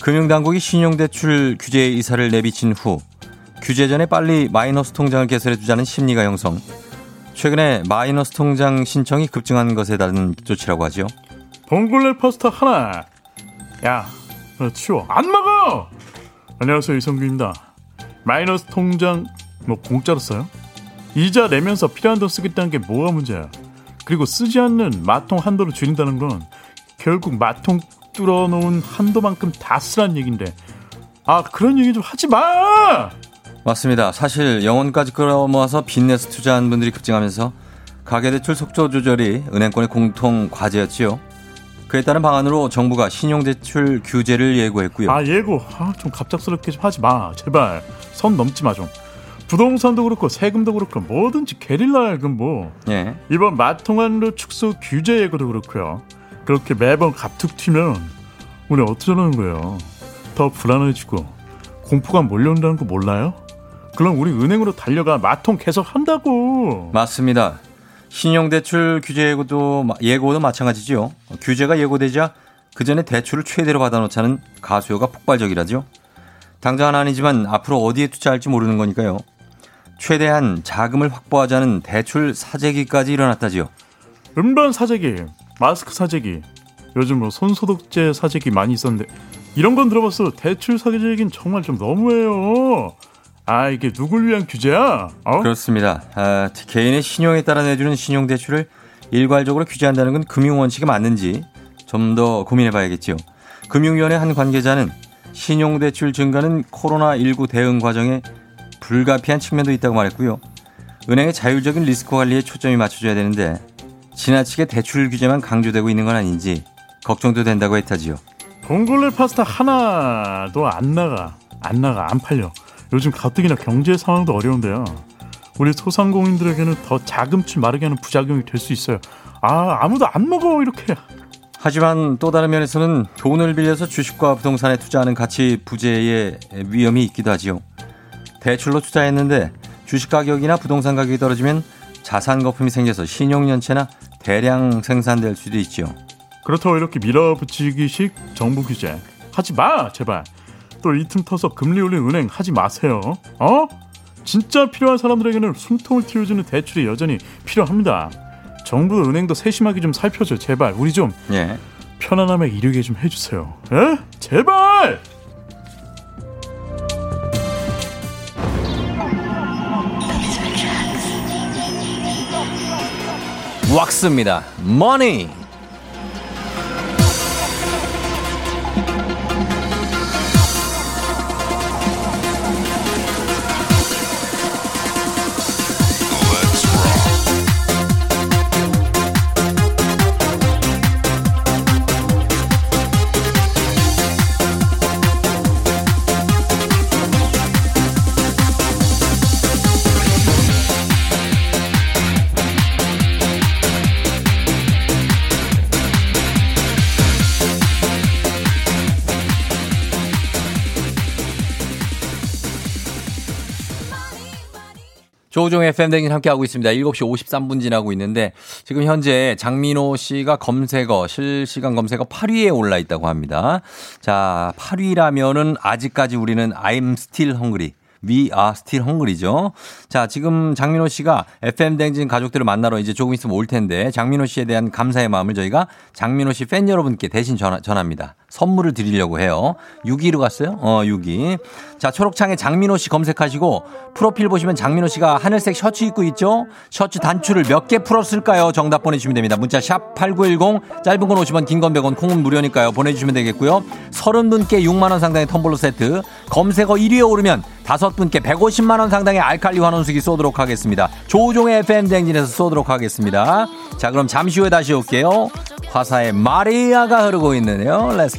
금융당국이 신용대출 규제 의사를 내비친 후 규제 전에 빨리 마이너스 통장을 개설해 주자는 심리가 형성. 최근에 마이너스 통장 신청이 급증한 것에 따른 조치라고 하죠. 봉골레 파스타 하나. 야, 너 치워. 안 먹어. 안녕하세요 이성규입니다. 마이너스 통장 뭐 공짜로 써요? 이자 내면서 필요한 돈 쓰겠다는 게 뭐가 문제야? 그리고 쓰지 않는 마통 한도를 줄인다는 건 결국 마통 뚫어놓은 한도만큼 다 쓰란 얘긴데 아 그런 얘기 좀 하지 마! 맞습니다. 사실 영혼까지 끌어모아서 빚내서 투자한 분들이 급증하면서 가계대출 속도 조절이 은행권의 공통 과제였지요. 그에 따른 방안으로 정부가 신용대출 규제를 예고했고요. 아 예고 아, 좀 갑작스럽게 좀 하지 마 제발 선 넘지 마 좀 부동산도 그렇고 세금도 그렇고 뭐든지 게릴라 야금 뭐 예. 이번 마통한로 축소 규제 예고도 그렇고요 그렇게 매번 갑툭 튀면 우리 어쩌라는 거예요 더 불안해지고 공포가 몰려온다는 거 몰라요? 그럼 우리 은행으로 달려가 마통 계속 한다고 맞습니다. 신용대출 규제 예고도, 예고도 마찬가지죠. 규제가 예고되자 그 전에 대출을 최대로 받아놓자는 가수요가 폭발적이라죠. 당장은 아니지만 앞으로 어디에 투자할지 모르는 거니까요. 최대한 자금을 확보하자는 대출 사재기까지 일어났다지요. 음반 사재기 마스크 사재기 요즘 뭐 손소독제 사재기 많이 있었는데 이런 건 들어봤어 대출 사재기는 정말 좀 너무해요 아 이게 누굴 위한 규제야? 어? 그렇습니다. 아, 개인의 신용에 따라 내주는 신용 대출을 일괄적으로 규제한다는 건 금융 원칙에 맞는지 좀 더 고민해 봐야겠죠. 금융위원회 한 관계자는 신용 대출 증가는 코로나 19 대응 과정에 불가피한 측면도 있다고 말했고요. 은행의 자율적인 리스크 관리에 초점이 맞춰져야 되는데 지나치게 대출 규제만 강조되고 있는 건 아닌지 걱정도 된다고 했다지요. 봉골레 파스타 하나도 안 나가 안 나가 안 팔려 요즘 가뜩이나 경제 상황도 어려운데요 우리 소상공인들에게는 더 자금줄 마르게 하는 부작용이 될 수 있어요 아 아무도 안 먹어 이렇게 하지만 또 다른 면에서는 돈을 빌려서 주식과 부동산에 투자하는 가치 부재의 위험이 있기도 하지요. 대출로 투자했는데 주식 가격이나 부동산 가격이 떨어지면 자산 거품이 생겨서 신용연체나 대량 생산될 수도 있죠. 그렇다고 이렇게 밀어붙이기식 정부 규제 하지 마 제발 또 이 틈 터서 금리 올린 은행 하지 마세요 어? 진짜 필요한 사람들에게는 숨통을 틔워주는 대출이 여전히 필요합니다 정부 은행도 세심하게 좀 살펴줘 제발 우리 좀 예. 편안함에 이르게 좀 해주세요 에? 제발 왁스입니다. 머니. 조우종 FM 댕진 함께하고 있습니다. 7시 53분 지나고 있는데 지금 현재 장민호 씨가 검색어 실시간 검색어 8위에 올라 있다고 합니다. 자, 8위라면은 아직까지 우리는 I'm still hungry. We are still hungry죠. 자, 지금 장민호 씨가 FM 댕진 가족들을 만나러 이제 조금 있으면 올 텐데 장민호 씨에 대한 감사의 마음을 저희가 장민호 씨 팬 여러분께 대신 전하, 전합니다. 선물을 드리려고 해요. 6위로 갔어요? 어, 6위. 자, 초록창에 장민호 씨 검색하시고 프로필 보시면 장민호 씨가 하늘색 셔츠 입고 있죠? 셔츠 단추를 몇 개 풀었을까요? 정답 보내주시면 됩니다. 문자 샵 8910 짧은 건 50원, 긴 건 100원, 콩은 무료니까요. 보내주시면 되겠고요. 30분께 6만원 상당의 텀블러 세트 검색어 1위에 오르면 다섯 분께 150만 원 상당의 알칼리 환원수기 쏘도록 하겠습니다. 조우종의 FM 댕진에서 쏘도록 하겠습니다. 자, 그럼 잠시 후에 다시 올게요. 화사의 마리아가 흐르고 있는데요. Let's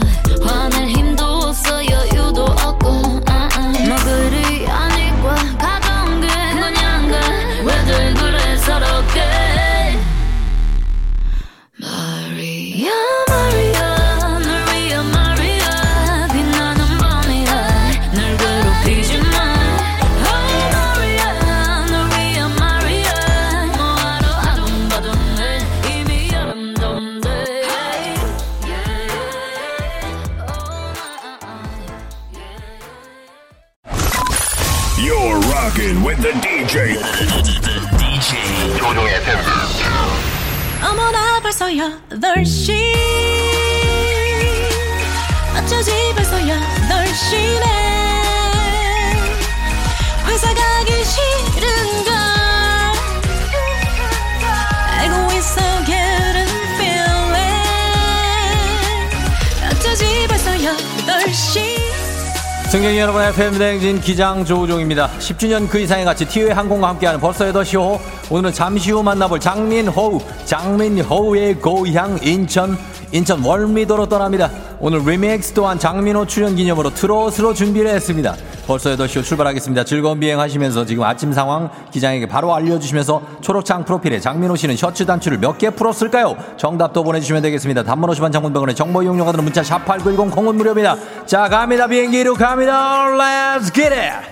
the DJ. the DJ. 조종의 팬. 어머나 벌써 여덟 시. 어쩌지 벌써 여덟 시네. 회사 가기 싫은걸. 알고 승객 여러분 FM 대행진 기장 조우종입니다. 10주년 그 이상의 가치 티웨이 항공과 함께하는 벌써 8시 호 오늘은 잠시 후 만나볼 장민호우 장민호우의 고향 인천 인천 월미도로 떠납니다. 오늘 리믹스 또한 장민호 출연 기념으로 트롯으로 준비를 했습니다. 벌써 8시 호 출발하겠습니다. 즐거운 비행하시면서 지금 아침 상황 기장에게 바로 알려주시면서 초록창 프로필에 장민호 씨는 셔츠 단추를 몇 개 풀었을까요? 정답도 보내주시면 되겠습니다. 단문 50원 장문병원의 정보 이용료가 드는 문자 샵8910 공은 무료입니다. 자 갑니다 비행기로 갑니다. Let's get it!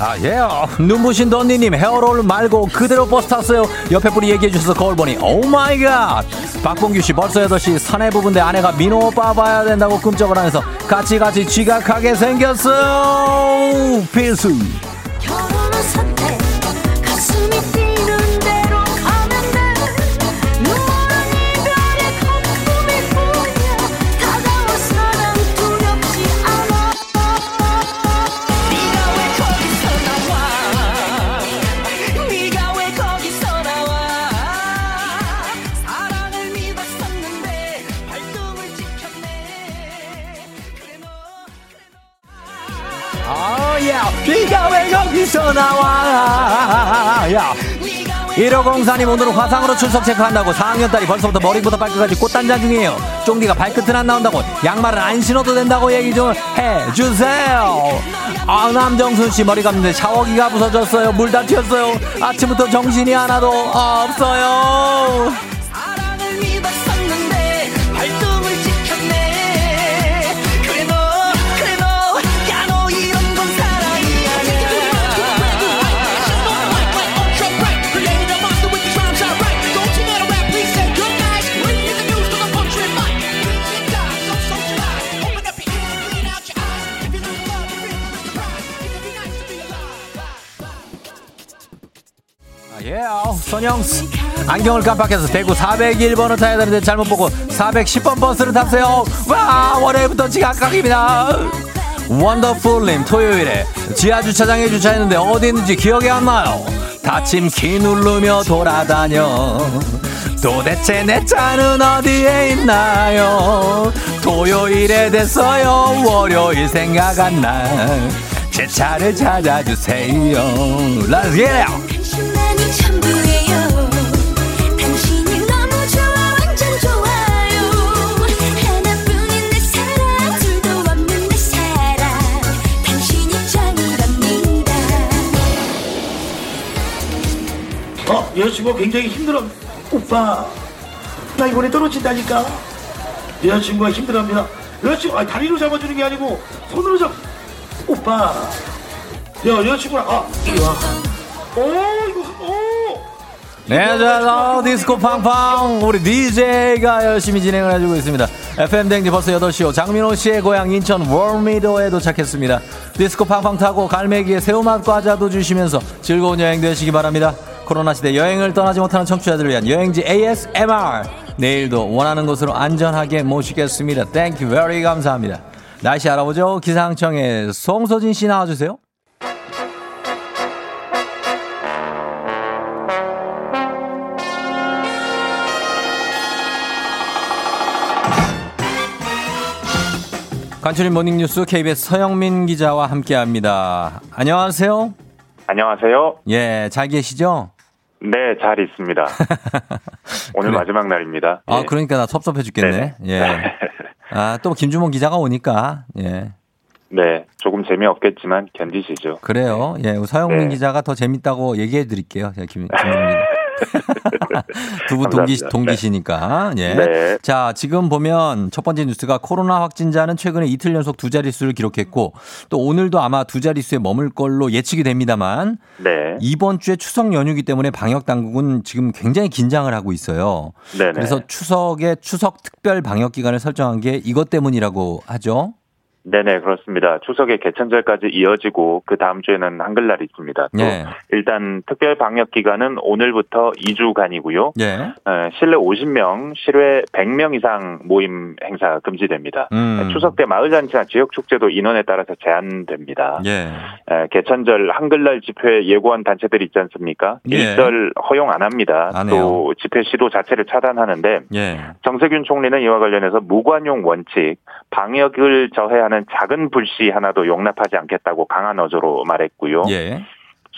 아, 예. 눈부신 던니님 헤어롤 말고 그대로 버스 탔어요. 옆에 분이 얘기해 주셔서 거울 보니 oh my God. 박봉규 씨 벌써 8시 사내 부분데 아내가 민호 오빠 봐야 된다고 꿈쩍을 하면서 같이 같이 지각하게 생겼어요. 필수. 왜 여기서 나와. 야. 1504님 오늘은 화상으로 출석 체크한다고 4학년 딸이 벌써부터 머리부터 발끝까지 꽃단장 중이에요. 쫑디가 발끝은 안 나온다고 양말은 안 신어도 된다고 얘기 좀 해주세요. 아 남정순 씨 머리 감는데 샤워기가 부서졌어요. 물 다 튀었어요. 아침부터 정신이 하나도 없어요. 예, 선영 안경을 깜빡해서 대구 401번을 타야 되는데 잘못 보고 410번 버스를 탔어요. 와, 월요일부터 지각각입니다. 원더풀님 토요일에 지하 주차장에 주차했는데 어디 있는지 기억이 안 나요. 다침 키 누르며 돌아다녀. 도대체 내 차는 어디에 있나요? 토요일에 됐어요. 월요일 생각 안 나. 제 차를 찾아주세요. Let's get! 여자친구가 굉장히 힘들어. 오빠, 나 이번에 떨어진다니까. 여자친구가 힘들어합니다. 여자친구, 아, 다리로 잡아주는 게 아니고, 손으로 잡. 오빠. 야, 여자친구랑, 아, 이리 와. 오, 이거, 오! 네, 자, 어, 디스코 팡팡. 우리 DJ가 열심히 진행을 해주고 있습니다. FM 댕지 벌써 8시요. 장민호 씨의 고향 인천 월미도에 도착했습니다. 디스코 팡팡 타고 갈매기에 새우맛 과자도 주시면서 즐거운 여행 되시기 바랍니다. 코로나 시대 여행을 떠나지 못하는 청취자들을 위한 여행지 ASMR. 내일도 원하는 곳으로 안전하게 모시겠습니다. Thank you very 감사합니다. 날씨 알아보죠. 기상청에 송소진 씨 나와주세요. 간추린 모닝뉴스 KBS 서영민 기자와 함께합니다. 안녕하세요. 안녕하세요. 예, 잘 계시죠? 네, 잘 있습니다. 오늘 그래. 마지막 날입니다. 아, 예. 그러니까 나 섭섭해 죽겠네. 네네. 예. 아, 또 김주mon 기자가 오니까. 예. 네, 조금 재미없겠지만 견디시죠. 그래요. 예, 서영민 네. 기자가 더 재밌다고 얘기해 드릴게요. 제가 김, 김주mon 기자. 두 분 동기, 감사합니다. 동기시니까. 예. 네. 자, 지금 보면 첫 번째 뉴스가 코로나 확진자는 최근에 이틀 연속 두 자릿수를 기록했고 또 오늘도 아마 두 자릿수에 머물 걸로 예측이 됩니다만 네. 이번 주에 추석 연휴기 때문에 방역 당국은 지금 굉장히 긴장을 하고 있어요. 네네. 그래서 추석에 추석 특별 방역 기간을 설정한 게 이것 때문이라고 하죠. 네네 그렇습니다. 추석에 개천절까지 이어지고 그 다음 주에는 한글날이 있습니다. 또 예. 일단 특별 방역 기간은 오늘부터 2주간이고요. 예. 실내 50명, 실외 100명 이상 모임 행사 금지됩니다. 음. 추석 때 마을 잔치나 지역 축제도 인원에 따라서 제한됩니다. 예. 에, 개천절 한글날 집회 예고한 단체들 있지 않습니까? 예. 일절 허용 안 합니다. 안. 또 집회 시도 자체를 차단하는데 예. 정세균 총리는 이와 관련해서 무관용 원칙, 방역을 저해하는 작은 불씨 하나도 용납하지 않겠다고 강한 어조로 말했고요. 예.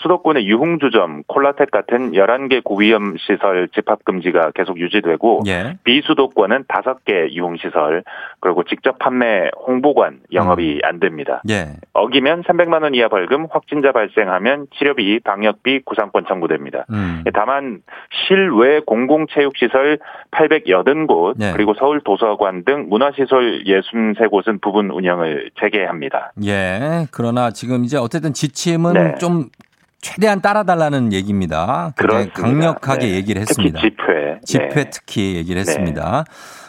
수도권의 유흥주점, 콜라텍 같은 11개 고위험 시설 집합 금지가 계속 유지되고 예. 비수도권은 5개 유흥 시설 그리고 직접 판매 홍보관 영업이 안 됩니다. 예. 어기면 300만 원 이하 벌금, 확진자 발생하면 치료비, 방역비, 구상권 청구됩니다. 음. 다만 실외 공공체육시설 880곳 네. 그리고 서울 도서관 등 문화시설 63곳은 부분 운영을 재개합니다. 예. 그러나 지금 이제 어쨌든 지침은 네. 좀 최대한 따라달라는 얘기입니다. 그렇습니다. 강력하게 네. 얘기를 특히 했습니다. 집회. 집회 네. 특히 얘기를 했습니다.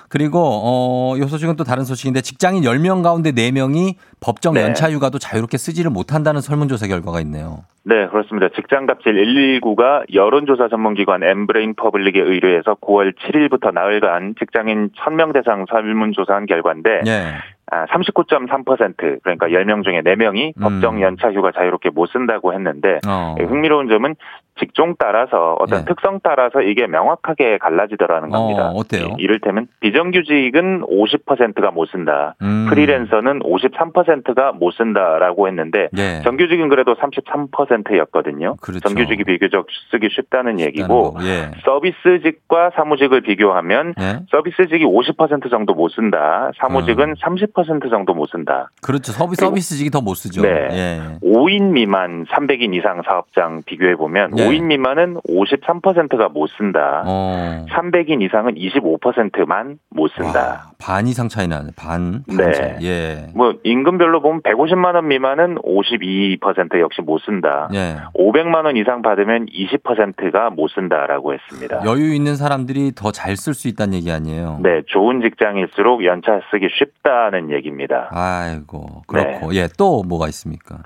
그리고 어, 요 소식은 또 다른 소식인데 직장인 10명 가운데 4명이 법정 네. 연차 휴가도 자유롭게 쓰지를 못한다는 설문조사 결과가 있네요. 네, 그렇습니다. 직장갑질 119가 여론조사 전문기관 엠브레인 퍼블릭에 의뢰해서 9월 7일부터 나흘간 직장인 1000명 대상 설문조사한 결과인데 예. 아, 39.3% 그러니까 10명 중에 4명이 음. 법정 연차 휴가 자유롭게 못 쓴다고 했는데 어. 예, 흥미로운 점은 직종 따라서 어떤 예. 특성 따라서 이게 명확하게 갈라지더라는 겁니다. 어, 어때요? 이- 이를테면 비정규직은 50%가 못 쓴다. 음. 프리랜서는 53%가 못 쓴다라고 했는데 예. 정규직은 그래도 33%였거든요. 그렇죠. 정규직이 비교적 쓰기 쉽다는 얘기고 예. 서비스직과 사무직을 비교하면 예. 서비스직이 50% 정도 못 쓴다. 사무직은 음. 30% 정도 못 쓴다. 그렇죠. 서비, 서비스직이 더 못 쓰죠. 네. 예. 5인 미만 300인 이상 사업장 비교해 보면 예. 5인 미만은 53%가 못 쓴다. 어. 300인 이상은 25%만 못 쓴다. 와, 반 이상 차이 나네. 반. 반 네. 차이. 예. 뭐 임금별로 보면 150만 원 미만은 52% 역시 못 쓴다. 예. 500만 원 이상 받으면 20%가 못 쓴다라고 했습니다. 여유 있는 사람들이 더 잘 쓸 수 있다는 얘기 아니에요. 네, 좋은 직장일수록 연차 쓰기 쉽다는 얘기입니다. 아이고. 그렇고. 예. 또 뭐가 있습니까?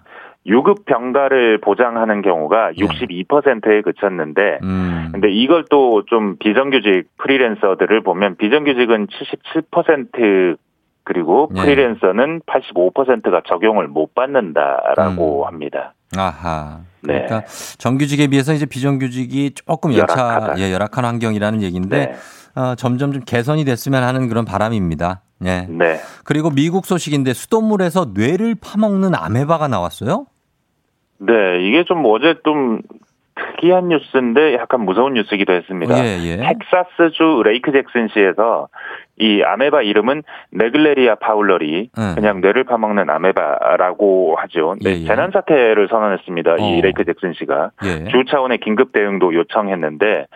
유급 병가를 보장하는 경우가 62%에 그쳤는데 음. 근데 이걸 또 좀 비정규직 프리랜서들을 보면 비정규직은 77% 그리고 예. 프리랜서는 85%가 적용을 못 받는다라고 음. 합니다. 아하. 네. 그러니까 정규직에 비해서 이제 비정규직이 조금 연차 열악하다. 예, 열악한 환경이라는 얘기인데 네. 어, 점점 좀 개선이 됐으면 하는 그런 바람입니다. 예. 네. 그리고 미국 소식인데 수돗물에서 뇌를 파먹는 아메바가 나왔어요? 네, 이게 좀 어제 좀 특이한 뉴스인데 약간 무서운 뉴스이기도 했습니다. 예, 예. 텍사스주 레이크 잭슨시에서 이 아메바 이름은 네글레리아 파울러리 음. 그냥 뇌를 파먹는 아메바라고 하죠. 네, 예, 예. 재난 사태를 선언했습니다. 이 어. 레이크 잭슨시가 예. 주 차원의 긴급 대응도 요청했는데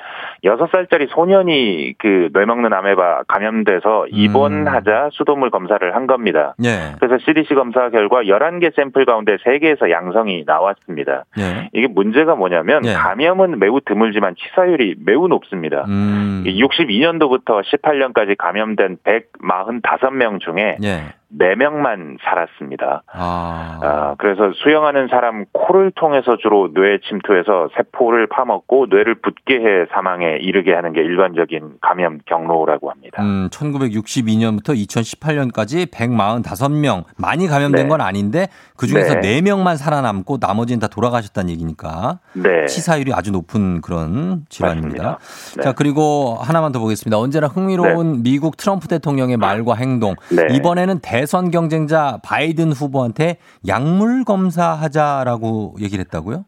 여섯 살짜리 소년이 그 뇌 먹는 아메바 감염돼서 입원하자 수돗물 검사를 한 겁니다. 예. 그래서 CDC 검사 결과 11개 샘플 가운데 3개에서 양성이 나왔습니다. 예. 이게 문제가 뭐냐면 예. 감염은 매우 드물지만 치사율이 매우 높습니다. 음. 62년도부터 18년까지 감염 된 145명 중에 예. 4명만 살았습니다. 아. 아, 그래서 수영하는 사람 코를 통해서 주로 뇌에 침투해서 세포를 파먹고 뇌를 붓게 해 사망에 이르게 하는 게 일반적인 감염 경로라고 합니다. 음, 1962년부터 2018년까지 145명 많이 감염된 네. 건 아닌데 그 중에서 네. 4명만 살아남고 나머지는 다 돌아가셨다는 얘기니까 네. 치사율이 아주 높은 그런 질환입니다. 네. 자, 그리고 하나만 더 보겠습니다. 언제나 흥미로운 미국 트럼프 대통령의 말과 행동. 네. 이번에는 대선 경쟁자 바이든 후보한테 약물 검사하자라고 얘기를 했다고요?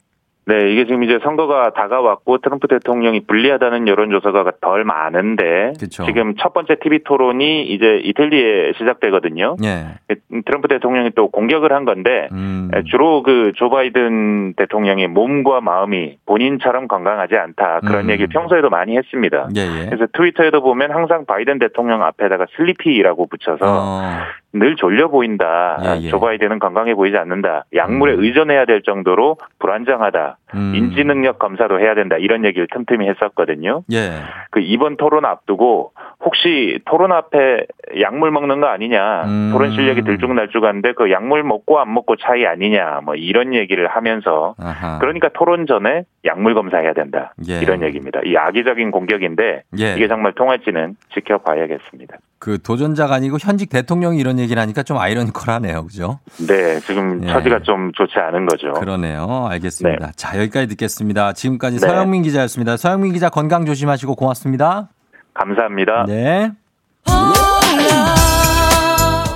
네, 이게 지금 이제 선거가 다가왔고 트럼프 대통령이 불리하다는 여론조사가 덜 많은데 그쵸. 지금 첫 번째 TV 토론이 이제 이틀 뒤에 시작되거든요. 예. 트럼프 대통령이 또 공격을 한 건데 음. 주로 그 조 바이든 대통령의 몸과 마음이 본인처럼 건강하지 않다 그런 음. 얘기 평소에도 많이 했습니다. 예, 예. 그래서 트위터에도 보면 항상 바이든 대통령 앞에다가 슬리피라고 붙여서 어. 늘 졸려 보인다. 예, 예. 조 바이든은 건강해 보이지 않는다. 약물에 의존해야 될 정도로 불안정하다. 음. 인지 능력 검사도 해야 된다. 이런 얘기를 틈틈이 했었거든요. 예. 그 이번 토론 앞두고 혹시 토론 앞에 약물 먹는 거 아니냐. 음. 토론 실력이 들쭉날쭉한데 그 약물 먹고 안 먹고 차이 아니냐. 뭐 이런 얘기를 하면서 아하. 그러니까 토론 전에 약물 검사해야 된다. 예. 이런 얘기입니다. 이 악의적인 공격인데 예. 이게 정말 통할지는 지켜봐야겠습니다. 그 도전자가 아니고 현직 대통령이 이런 얘기를 하니까 좀 아이러니컬하네요. 그죠? 네, 지금 예. 처지가 좀 좋지 않은 거죠. 그러네요. 알겠습니다. 자, 여기까지 듣겠습니다. 지금까지 네. 서영민 기자였습니다. 서영민 기자 건강 조심하시고 고맙습니다. 감사합니다. 네.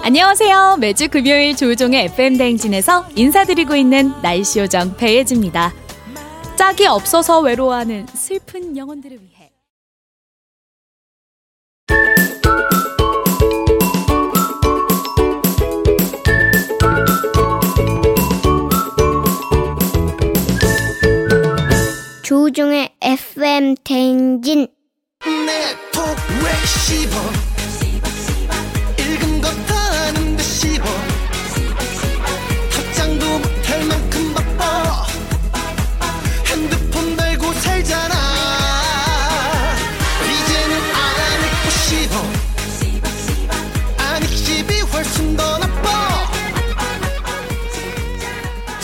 안녕하세요. 매주 금요일 조우종의 FM 대행진에서 인사드리고 있는 날씨 요정 배예지입니다. 짝이 없어서 외로워하는 슬픈 영혼들을 위해. 조종의 FM 대행진 내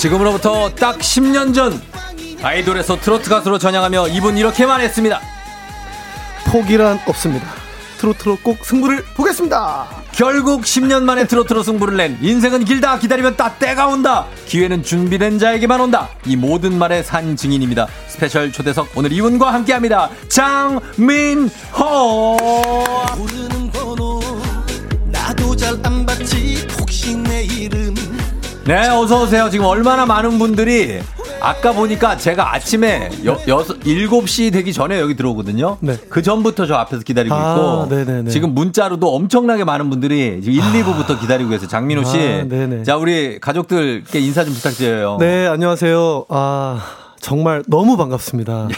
지금으로부터 딱 10년 전 아이돌에서 트로트 가수로 전향하며 이분 이렇게 말했습니다. 포기란 없습니다. 트로트로 꼭 승부를 보겠습니다. 결국 10년 만에 트로트로 승부를 낸 인생은 길다. 기다리면 딱 때가 온다. 기회는 준비된 자에게만 온다. 이 모든 말의 산 증인입니다. special 초대석 오늘 이분과 함께합니다. 장민호. 부르는 번호 나도 잘안 받지. 혹시 내 이름 네 어서 오세요 지금 얼마나 많은 분들이 아까 보니까 제가 아침에 여, 여섯, 7시 되기 전에 여기 들어오거든요. 그 전부터 저 앞에서 기다리고 네. 아, 있고. 네네네. 지금 문자로도 엄청나게 많은 분들이 지금 1, 2부부터 기다리고 계세요. 장민호 씨. 아, 네네. 자, 우리 가족들께 인사 좀 부탁드려요. 네, 안녕하세요. 아, 정말 너무 반갑습니다.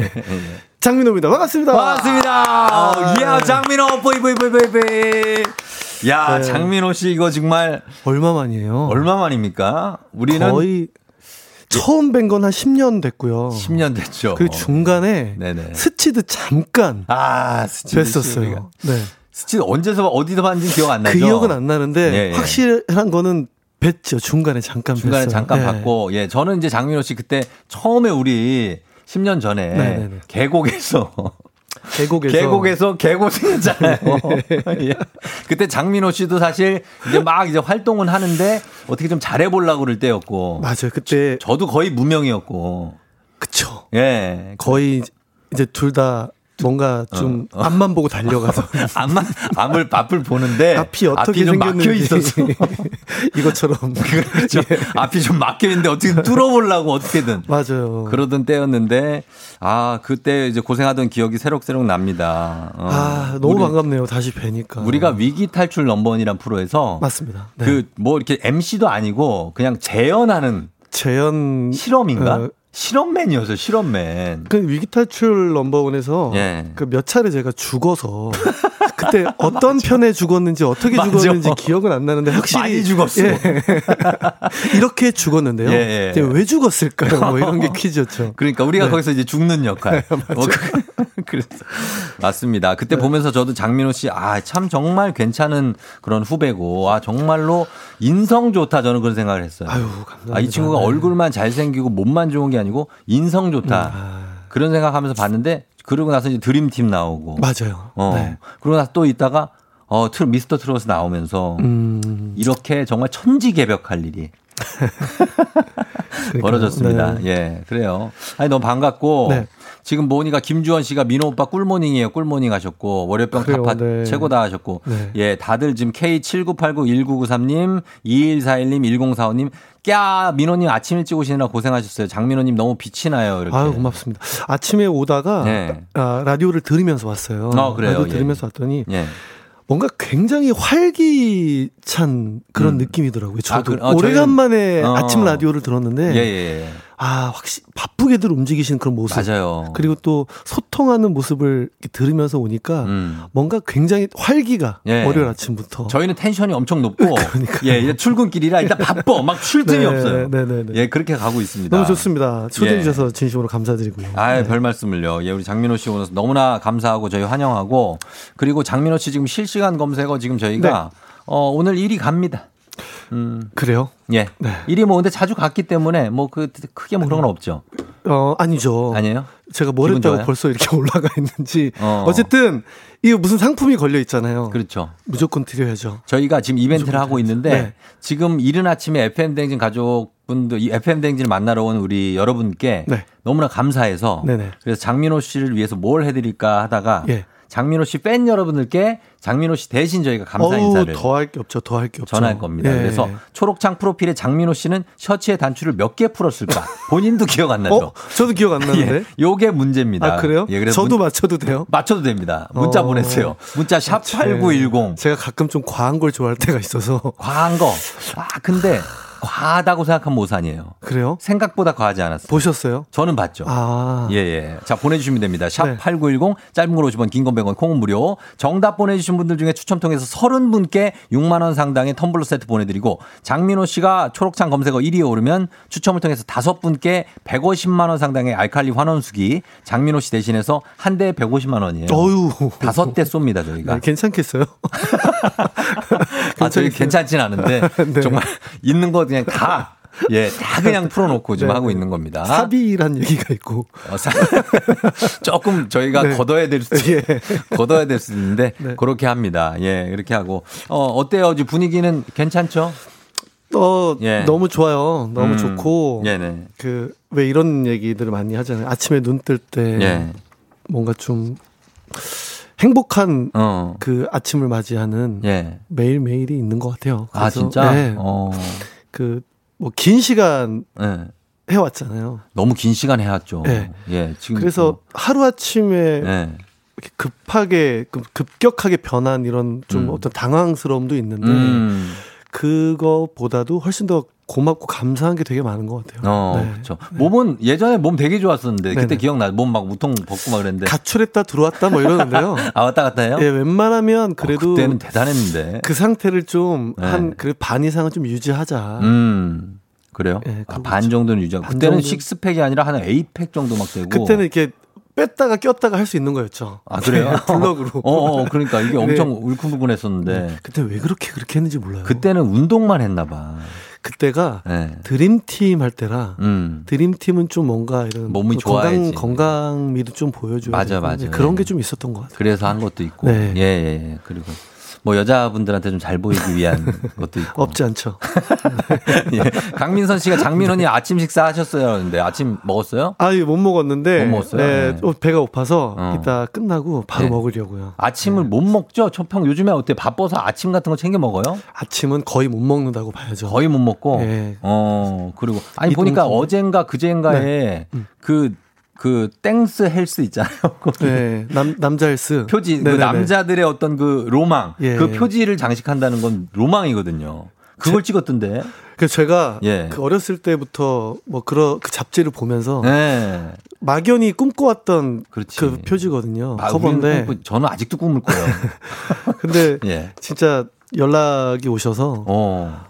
장민호입니다. 반갑습니다. 반갑습니다. 아, 예, 장민호, 보이, 보이, 보이, 보이, 보이. 야, 네. 장민호 씨 이거 정말. 얼마만이에요? 얼마만입니까? 우리는. 거의 처음 뵌 건 한 10년 됐고요. 10년 됐죠. 그 중간에 네네. 스치듯 잠깐 아. 우리가. 네. 스치듯 언제서 어디서 봤는지 기억 안 나죠? 그 기억은 안 나는데 예, 예. 확실한 거는 뵀죠. 중간에 잠깐 중간에 뵀어요. 잠깐 네. 봤고, 예, 저는 이제 장민호 씨 그때 처음에 우리 10년 전에 네네네. 계곡에서 계곡에서 계곡에서 개고생했잖아요. 예. 그때 장민호 씨도 사실 이제 막 이제 활동은 하는데 어떻게 좀 잘해보려고 그럴 때였고. 맞아요. 그때 저 도 거의 무명이었고. 그쵸. 예. 거의 이제 둘 다 뭔가 좀 어. 앞만 보고 달려가서 앞만 앞을 앞을 보는데 앞이 어떻게 좀 막혀 생겼는지 있었어. 이것처럼 그렇죠. 앞이 좀 막혀 있는데 어떻게 뚫어보려고 어떻게든. 맞아요. 그러던 때였는데 아 그때 이제 고생하던 기억이 새록새록 납니다. 어. 아 너무 우리- 반갑네요. 다시 뵈니까. 우리가 위기 탈출 넘버원이란 프로에서 맞습니다. 네. 그뭐 이렇게 MC도 아니고 그냥 재연하는 재현 실험인가? 어, 실험맨이었어요. 실험맨. 그 위기 탈출 넘버원에서 예. 그몇 차례 제가 죽어서 그때 어떤 편에 죽었는지 어떻게 맞아. 죽었는지 기억은 안 나는데 확실히 많이 죽었어. 예. 이렇게 죽었는데요. 예, 예. 근데 왜 죽었을까요? 뭐 이런 게 퀴즈였죠. 그러니까 우리가 네. 거기서 이제 죽는 역할. 뭐 그- 그래서 맞습니다. 네. 그때 보면서 저도 장민호 씨, 아, 참 정말 괜찮은 그런 후배고, 아, 정말로 인성 좋다 저는 그런 생각을 했어요. 아유, 감사합니다. 아, 이 친구가 네. 음, 얼굴만 잘생기고 몸만 좋은 게 아니고 인성 좋다. 그런 생각하면서 봤는데, 그러고 나서 이제 드림팀 나오고. 맞아요. 어. 네. 그러고 나서 또 있다가, 어, 트 미스터 트롯 나오면서 음. 이렇게 정말 천지개벽할 일이 벌어졌습니다. 네. 예, 그래요. 아니, 너무 반갑고. 네. 지금 보니까 김주원 씨가 민호 오빠 꿀모닝이에요. 꿀모닝 하셨고, 월요병 그래요, 타파 네. 최고다 하셨고. 네. 예, 다들 지금 K79891993님, 2141님, 1045님, 꺄, 민호님 아침 일찍 오시느라 고생하셨어요. 장민호님 너무 빛이 나요. 이렇게. 아유 고맙습니다. 아침에 오다가 네. 아, 라디오를 들으면서 왔어요. 어, 그래요? 라디오 예. 들으면서 왔더니 예. 뭔가 굉장히 활기찬 그런 느낌이더라고요. 저도 그- 어, 저희는- 오래간만에 어. 아침 라디오를 들었는데 예, 예, 예. 아, 확실히 바쁘게들 움직이시는 그런 모습. 맞아요. 그리고 또 소통하는 모습을 들으면서 오니까 뭔가 굉장히 활기가 음. 예. 월요일 아침부터. 저희는 텐션이 엄청 높고 예, 이제 출근길이라 일단 바빠. 막 쉴 틈이 네, 없어요. 네, 네, 네. 예, 그렇게 가고 있습니다. 너무 좋습니다. 초대해 예. 주셔서 진심으로 감사드리고요. 아유, 별 말씀을요. 예, 우리 장민호 씨 오늘 너무나 감사하고 저희 환영하고 그리고 장민호 씨 지금 실시간 검색어 지금 저희가 어, 오늘 1위 갑니다. 음. 그래요? 예. 1위 뭐 근데 자주 갔기 때문에 뭐 그 크게 뭐 그런 건 없죠. 어, 아니죠. 아니에요? 제가 뭘 했다고 좋아요? 벌써 이렇게 올라가 있는지. 어. 어. 쨌든 이거 무슨 상품이 걸려 있잖아요. 그렇죠. 무조건 드려야죠. 저희가 지금 이벤트를 하고 있는데 네. 지금 이른 아침에 FM 댕진 가족분들 이 FM 댕진을 만나러 온 우리 여러분께 네. 너무나 감사해서 네네. 그래서 장민호 씨를 위해서 뭘 해드릴까 하다가 예. 장민호 씨 팬 여러분들께 장민호 씨 대신 저희가 감사 인사를 더 할 게 없죠. 더 할 게 없죠. 전할 겁니다. 예. 그래서 초록창 프로필에 장민호 씨는 셔츠의 단추를 몇 개 풀었을까? 본인도 기억 안 나죠? 어? 저도 기억 안 나는데. 예, 요게 문제입니다. 아, 그래요? 예, 그래서 저도 문- 맞춰도 돼요? 맞춰도 됩니다. 문자 어. 보내세요. 문자 샵 8910. 제가 가끔 좀 과한 걸 좋아할 때가 있어서. 과한 거. 아, 근데 과하다고 생각하면 오산이에요. 그래요? 생각보다 과하지 않았어요. 보셨어요? 저는 봤죠. 아. 예, 예. 자, 보내주시면 됩니다. 샵 네. 8910, 짧은 걸 50원, 긴 건 100원, 콩은 무료. 정답 보내주신 분들 중에 추첨 통해서 30분께 6만원 상당의 텀블러 세트 보내드리고, 장민호 씨가 초록창 검색어 1위에 오르면 추첨을 통해서 5분께 150만원 상당의 알칼리 환원수기, 장민호 씨 대신해서 한 대에 150만원이에요. 어유. 다섯 대 쏩니다, 저희가. 네, 괜찮겠어요? 아, 저희 괜찮진 않은데, 네. 정말 있는 거 그냥 다, 예, 다 그냥 풀어놓고 지금 네. 하고 있는 겁니다. 사비란 얘기가 있고. 어, 사- 조금 저희가 네. 걷어야 될 수, 예. 걷어야 될 수 있는데, 네. 그렇게 합니다. 예, 이렇게 하고. 어, 어때요? 지금 분위기는 괜찮죠? 어, 예. 너무 좋아요. 너무 음. 좋고. 네네. 그, 왜 이런 얘기들을 많이 하잖아요. 아침에 눈 뜰 때. 예. 뭔가 좀 행복한 어. 그 아침을 맞이하는 예. 매일매일이 있는 것 같아요. 아, 진짜? 네. 어. 그, 뭐, 긴 시간 예. 해왔잖아요. 너무 긴 시간 해왔죠. 네. 예, 지금. 그래서 하루 아침에 예. 이렇게 급하게, 급- 급격하게 변한 이런 좀 음. 어떤 당황스러움도 있는데, 음. 그거보다도 훨씬 더 고맙고 감사한 게 되게 많은 것 같아요. 어, 네. 그렇죠. 몸은 예전에 몸 되게 좋았었는데 그때 네네. 기억나. 몸 막 무통 벗고 막 그랬는데. 가출했다 들어왔다 뭐 이러는데요. 아 왔다 갔다 해요? 예, 웬만하면 그래도 어, 그때는 대단했는데. 그 상태를 좀 네. 한 그래 반 이상은 좀 유지하자. 음. 그래요? 예, 아, 반. 정도는 유지하고. 반 그때는 정도는- 식스팩이 아니라 한 8팩 정도 막 되고. 그때는 이렇게 뺐다가 꼈다가 할 수 있는 거였죠. 아, 그래요? 네, 블럭으로. 어, 어, 그러니까 이게 네. 엄청 울큰불큰했었는데. 그때 왜 그렇게 그렇게 했는지 몰라요. 그때는 운동만 했나 봐. 그때가 네. 드림팀 할 때라 음. 드림팀은 좀 뭔가 이런 몸이 그 건강 좋아야지. 건강미도 좀 보여줘야 맞아, 맞아. 그런 네. 게좀 있었던 것 같아요. 그래서 한 것도 있고. 네. 예, 예, 예. 그리고 뭐 여자분들한테 좀 잘 보이기 위한 것도 있고. 없지 않죠. 예. 강민선 씨가 장민호님 아침 식사 하셨어요? 그런데 아침 먹었어요? 아, 이거 못 먹었는데 못 먹었어요? 네, 네. 어, 배가 고파서 어. 이따 끝나고 바로 네. 먹으려고요. 아침을 못 먹죠? 초평 요즘에 어때? 바빠서 아침 같은 거 챙겨 먹어요? 아침은 거의 못 먹는다고 봐야죠. 거의 못 먹고. 예. 어, 그리고 아니 이 보니까 동선. 어젠가 그젠가에 네. 음. 그, 그 Men's Health 있잖아요. 네, 남 남자 헬스 표지 그. 남자들의 어떤 그 로망 예. 그 표지를 장식한다는 건 로망이거든요. 그걸 찍었던데. 그래서 제가 예. 그 어렸을 때부터 뭐 그런 그 잡지를 보면서 네. 막연히 꿈꿔왔던 그렇지. 그 표지거든요. 아, 커버인데 꿈꾸- 저는 아직도 꿈을 꿔요. 근데 예. 진짜 연락이 오셔서 어.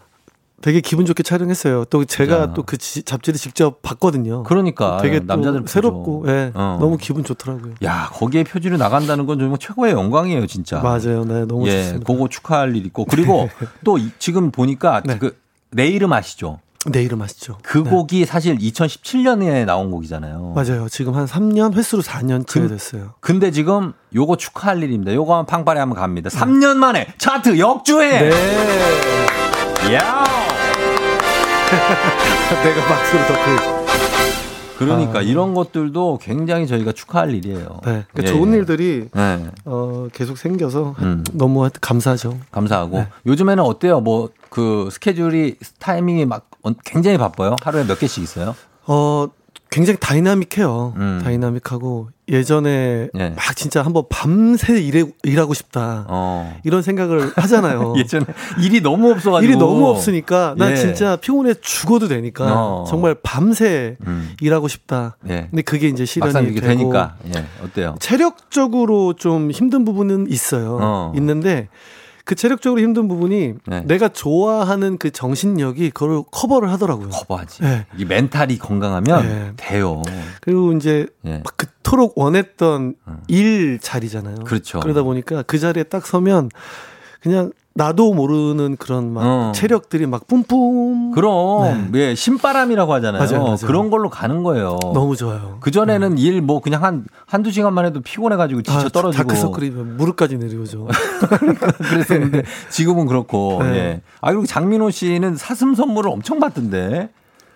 되게 기분 좋게 촬영했어요. 또 제가. 또 그 잡지를 직접 봤거든요. 그러니까 되게 또 남자들. 새롭고 예, 어. 너무 기분 좋더라고요. 야, 거기에 표지를 나간다는 건 정말 최고의 영광이에요, 진짜. 맞아요. 네, 너무 예, 좋습니다. 그거 축하할 일 있고. 그리고 또 이- 지금 보니까 네. 그내 이름 아시죠? 내 이름 아시죠? 그 네. 곡이 사실 2017년에 나온 곡이잖아요. 맞아요. 지금 한 3년 횟수로 4년째 그- 됐어요. 근데 지금 요거 축하할 일입니다. 요거 한번 팡파레 한번 갑니다. 3년 만에 차트 역주행! 네. 야 내가 박수를 더 크. 그러니까 아. 이런 것들도 굉장히 저희가 축하할 일이에요. 네. 그러니까 예, 좋은 예. 일들이 네. 어, 계속 생겨서 음. 너무 감사하죠. 감사하고 네. 요즘에는 어때요? 뭐 그 스케줄이 타이밍이 막 어- 굉장히 바빠요. 하루에 몇 개씩 있어요? 어, 굉장히 다이나믹해요. 다이나믹하고 예전에 막 진짜 한번 밤새 일해, 일하고 싶다. 이런 생각을 하잖아요. 예전에 일이 너무 없어가지고 일이 너무 없으니까 난 예. 진짜 피곤해 죽어도 되니까 어. 정말 밤새 음. 일하고 싶다. 예. 근데 그게 이제 실현이 되고 되니까 예 어때요? 체력적으로 좀 힘든 부분은 있어요. 어. 있는데 그 체력적으로 힘든 부분이 네. 내가 좋아하는 그 정신력이 그걸 커버를 하더라고요. 커버하지. 네. 이 멘탈이 건강하면 네. 돼요. 그리고 이제 예. 막 그토록 원했던 일 자리잖아요. 그렇죠. 그러다 보니까 그 자리에 딱 서면 그냥 나도 모르는 그런 막 어. 체력들이 막 뿜뿜. 그럼 예 신바람이라고 하잖아요. 맞아요, 맞아요. 그런 걸로 가는 거예요. 너무 좋아요. 그 전에는 일뭐 그냥 한 한두 시간만 해도 피곤해가지고 지쳐 아, 떨어지고 다크서클이면 무릎까지 내려오죠. 그랬었는데 지금은 그렇고 네. 예. 아 그리고 장민호 씨는 사슴 선물을 엄청 받던데.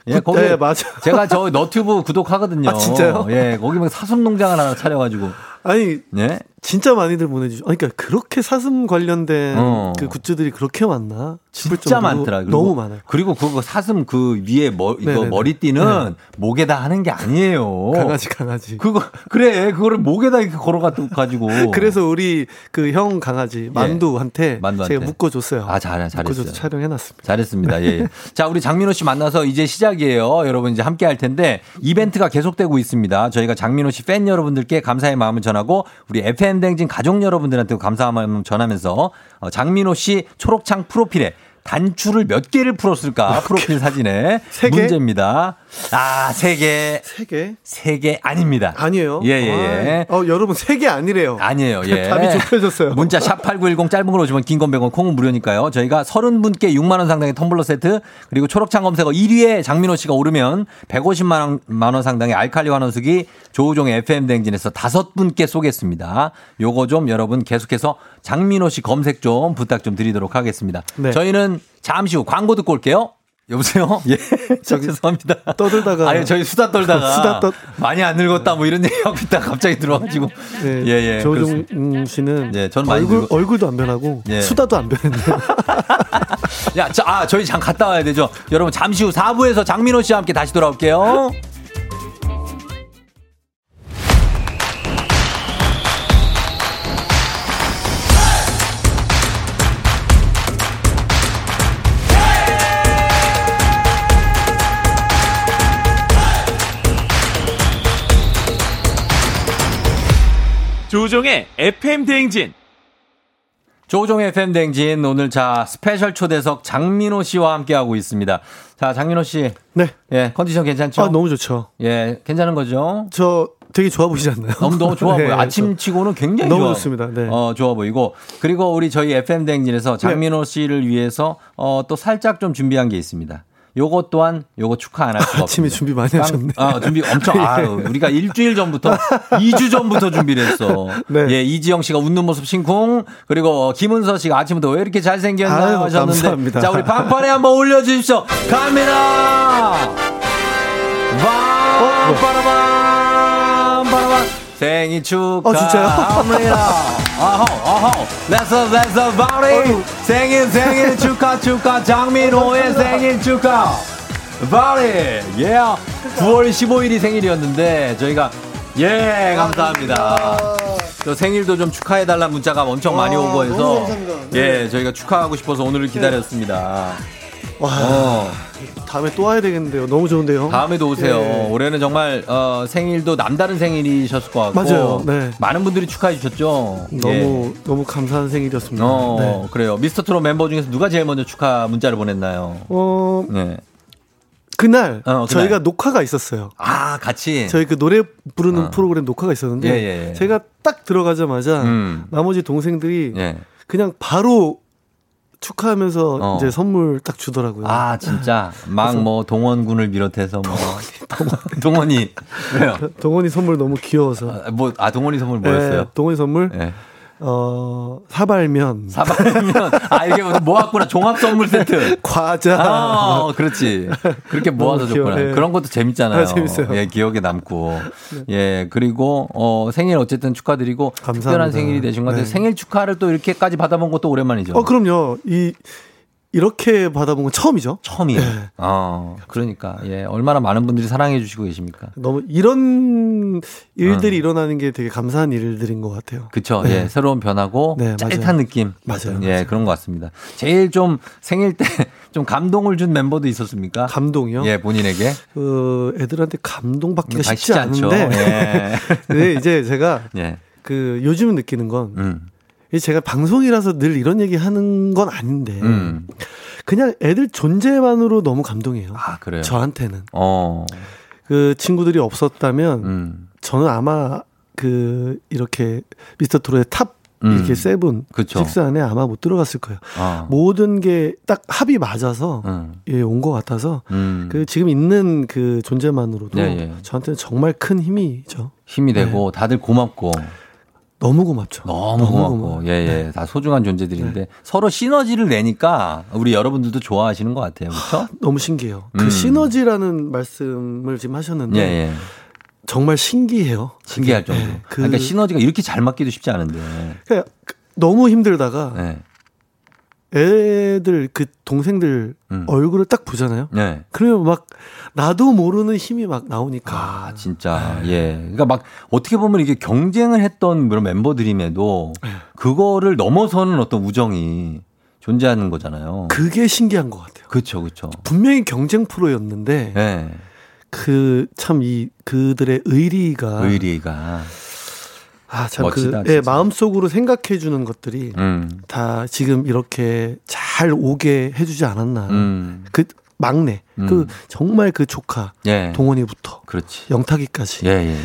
예, 그- 거기 네, 맞아. 제가 저 너튜브 구독하거든요. 아, 진짜요? 예, 거기 막 사슴 농장을 하나 차려가지고. 아니 예. 진짜 많이들 보내주죠. 그러니까 그렇게 사슴 관련된 어. 그 굿즈들이 그렇게 많나? 진짜 많더라. 그리고- 너무 많아요. 그리고 그거 사슴 그 위에 머, 이거 네네네. 머리띠는 목에다 하는 게 아니에요. 강아지 강아지. 그거 그래 그거를 목에다 이렇게 걸어가 가지고. 그래서 우리 그 형 강아지 만두한테, 만두한테. 제가 묶어줬어요. 아, 잘, 잘했어요. 촬영해놨습니다. 잘했습니다. 예. 예. 자, 우리 장민호 씨 만나서 이제 시작이에요. 여러분 이제 함께 할 텐데 이벤트가 계속되고 있습니다. 저희가 장민호 씨 팬 여러분들께 감사의 마음을 전 하고 우리 FM 댕진 가족 여러분들한테 감사의 마음을 전하면서 어, 장민호 씨 초록창 프로필에 단추를 몇 개를 풀었을까? 프로필 사진에 세 개? 문제입니다. 아, 세 개. 세 개? 세 개 아닙니다. 아니에요. 예, 예, 예. 아, 어, 여러분 세 개 아니래요. 아니에요. 예. 답이 좁혀졌어요. 문자 샵8910 짧은 걸 오시면 긴건 100원 콩은 무료니까요. 저희가 30분께 6만 원 상당의 텀블러 세트 그리고 초록창 검색어 1위에 장민호 씨가 오르면 150만 원, 만원 상당의 알칼리 환원수기 조우종의 FM 댕진에서 다섯 분께 쏘겠습니다. 요거 좀 여러분 계속해서 장민호 씨 검색 좀 부탁 좀 드리도록 하겠습니다. 네. 저희는 잠시 후 광고 듣고 올게요. 여보세요? 예. 죄송합니다. 떠들다가. 아니, 저희 수다 떨다가. 수다 떠- 많이 안 늙었다 뭐 이런 얘기 하고 있다가 갑자기 들어와가지고. 네, 예, 예. 조종 씨는 예, 전 많이 얼굴, 늙었- 얼굴도 안 변하고 예. 수다도 안 변했네요. 야, 자, 아, 저희 장 갔다 와야 되죠. 여러분, 잠시 후 4부에서 장민호 씨와 함께 다시 돌아올게요. 조우종의 FM 대행진. 조우종의 FM댕진 오늘 자 special 초대석 장민호 씨와 함께하고 있습니다. 자, 장민호 씨. 네. 예, 컨디션 괜찮죠? 아, 너무 좋죠. 예, 괜찮은 거죠? 저 되게 좋아 보이지 않나요? 너무 너무 좋아 네, 보여. 아침 치고는 굉장히 너무 좋아. 좋습니다. 네. 어, 좋아 보이고. 그리고 우리 저희 FM 댕진에서 장민호 씨를 위해서 어, 또 살짝 좀 준비한 게 있습니다. 요거 또한 요거 축하 안 할 수가 아침에 없습니다. 준비 많이 깡- 하셨네. 아, 준비 엄청 아, 예. 우리가 일주일 전부터 2주 전부터 준비를 했어. 네. 예, 이지영 씨가 웃는 모습 심쿵 그리고 김은서 씨가 아침부터 왜 이렇게 잘 생겼나 아유, 하셨는데 감사합니다. 자, 우리 방판에 한번 올려 주십시오. 갑니다. 어, 바라밤 바라밤 생일 어, 진짜요? 축하합니다. 아호 아호 Let's let's party. 생일 생일 축하 축하. 장민호의 생일 축하. Party. Yeah. 9월 15일이 생일이었는데 저희가 예 감사합니다. 또 생일도 좀 축하해 달라 문자가 엄청 많이 오고 해서 감사합니다. 네. 예 저희가 축하하고 싶어서 오늘을 기다렸습니다. 와, 어. 다음에 또 와야 되겠는데요. 너무 좋은데요. 다음에도 오세요. 예. 올해는 정말 어, 생일도 남다른 생일이셨을 것 같고 맞아요. 네. 많은 분들이 축하해 주셨죠. 너무 예. 너무 감사한 생일이었습니다. 어, 네. 그래요. 미스터 트롯 멤버 중에서 누가 제일 먼저 축하 문자를 보냈나요? 어, 네. 그날, 어, 그날. 저희가 녹화가 있었어요. 아, 같이. 저희 그 노래 부르는 어. 프로그램 녹화가 있었는데 예, 예, 예. 제가 딱 들어가자마자 음. 나머지 동생들이 예. 그냥 바로 축하하면서 어. 이제 선물 딱 주더라고요. 아, 진짜. 막 뭐 동원군을 비롯해서 뭐. 동원 이. 왜요? 동원이 선물 너무 귀여워서. 아, 뭐, 아, 동원이 선물 뭐였어요? 네, 동원이 선물 예. 어 사발면, 사발면. 아, 이게 모았구나. 종합 선물 세트. 과자. 아, 어, 그렇지. 그렇게 모아서 줬구나. 예. 그런 것도 재밌잖아요. 아, 재밌어요. 네. 예, 기억에 남고. 예, 그리고, 어, 생일 어쨌든 축하드리고. 특별한 감사합니다. 생일이 되신 것 같아요. 네. 생일 축하를 또 이렇게까지 받아본 것도 오랜만이죠. 어 그럼요. 이 이렇게 받아본 건 처음이죠. 처음이에요. 네. 어, 그러니까 예, 얼마나 많은 분들이 사랑해 주시고 계십니까? 너무 이런 일들이 음. 일어나는 게 되게 감사한 일들인 것 같아요. 그쵸. 네. 예, 새로운 변하고 네, 짜릿한 맞아요. 느낌. 맞아요, 예, 그런 것 같습니다. 제일 좀 생일 때 좀 감동을 준 멤버도 있었습니까? 감동이요? 예, 본인에게. 그 애들한테 감동 받기가 다 쉽지, 쉽지. 않은데. 예. 근데 이제 제가 예. 그 요즘 느끼는 건 음. 이 제가 방송이라서 늘 이런 얘기 하는 건 아닌데 음. 그냥 애들 존재만으로 너무 감동해요. 아, 그래요? 저한테는. 어. 그 친구들이 없었다면 음. 저는 아마 그 이렇게 미스터 트롯의 top 음. 이렇게 seven 그쵸. 식스 안에 아마 못 들어갔을 거예요. 아. 모든 게 딱 합이 맞아서 음. 예, 온 것 같아서 음. 그 지금 있는 그 존재만으로도 예, 예. 저한테는 정말 큰 힘이죠. 힘이 되고 다들 고맙고 너무 고맙죠. 너무, 너무 고맙고 고마워요. 네. 예, 예. 다 소중한 존재들인데 서로 시너지를 내니까 우리 여러분들도 좋아하시는 것 같아요. 그렇죠? 너무 신기해요. 음. 그 시너지라는 말씀을 지금 하셨는데 예, 예. 정말 신기해요. 신기할. 정도. 예, 그- 그러니까 시너지가 이렇게 잘 맞기도 쉽지 않은데. 그러니까 너무 힘들다가 네. 애들 그 동생들 음. 얼굴을 딱 보잖아요. 네. 그러면 막 나도 모르는 힘이 막 나오니까. 아, 진짜. 네. 예. 그러니까 막 어떻게 보면 이게 경쟁을 했던 그런 멤버들임에도 네. 그거를 넘어서는 어떤 우정이 존재하는 거잖아요. 그게 신기한 것 같아요. 그렇죠, 그렇죠. 분명히 경쟁 프로였는데 네. 그참 이 그들의 의리가 의리가 아 참 멋지다, 그 예. 마음속으로 생각해 주는 것들이 음. 다 지금 이렇게 잘 오게 해 주지 않았나. 음. 그 막내, 음. 그 정말 그 조카 예. 동원이부터 그렇지. 영탁이까지 예, 예.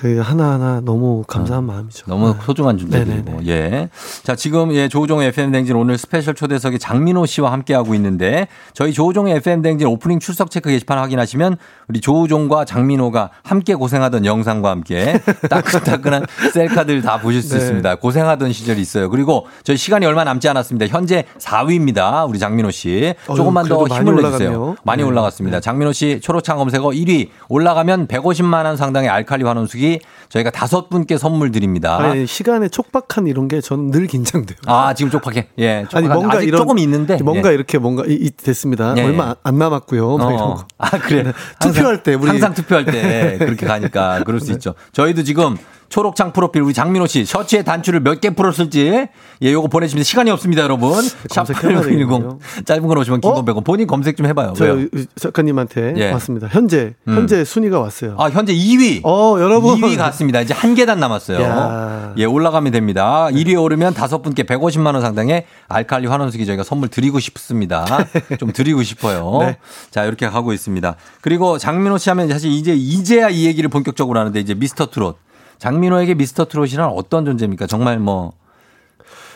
그 하나하나 너무 감사한 마음이죠. 너무 네. 소중한 존재들이고. 예. 자, 지금 예, 조우종의 FM 대행진 오늘 스페셜 초대석이 장민호 씨와 함께하고 있는데 저희 조우종의 FM 댕진 오프닝 출석 체크 게시판 확인하시면 우리 조우종과 장민호가 함께 고생하던 영상과 함께 따끈따끈한 셀카들 다 보실 수 네. 있습니다. 고생하던 시절이 있어요. 그리고 저희 시간이 얼마 남지 않았습니다. 현재 4위입니다. 우리 장민호 씨. 어휴, 조금만 더 그래도 많이 힘을 내주세요. 많이 네. 올라갔습니다. 장민호 씨 초록창 검색어 1위 올라가면 150만 원 상당의 알칼리 환원수기 저희가 다섯 분께 선물 드립니다. 아니, 시간에 촉박한 이런 게 저는 늘 긴장돼요. 아, 지금 촉박해. 예. 촉박한, 아니 뭔가 이런 조금 있는데. 뭔가 예. 이렇게 뭔가 이, 이 됐습니다. 예, 얼마 예. 안 남았고요. 막 이런 어. 거. 아, 그래. 네. 투표할 때 우리 항상 투표할 때 그렇게 가니까 그럴 네. 수 있죠. 저희도 지금 초록창 프로필 우리 장민호 씨 셔츠에 단추를 몇 개 풀었을지 예, 요거 보내주시면 시간이 없습니다, 여러분. 검색해봐야 되겠네요. 샵8910 짧은 건 오시면 긴건 100원. 본인 검색 좀 해봐요. 저 왜요? 작가님한테 예. 왔습니다. 현재 음. 현재 순위가 왔어요. 아, 현재 2위. 어, 여러분. 2위 갔습니다. 이제 한 계단 남았어요. 야. 예, 올라가면 됩니다. 1위에 오르면 다섯 분께 150만 원 상당의 알칼리 환원수기 저희가 선물 드리고 싶습니다. 좀 드리고 싶어요. 네. 자, 이렇게 가고 있습니다. 그리고 장민호 씨 하면 사실 이제 이제야 이 얘기를 본격적으로 하는데 이제 미스터 트롯. 장민호에게 미스터 트롯이란 어떤 존재입니까? 정말 뭐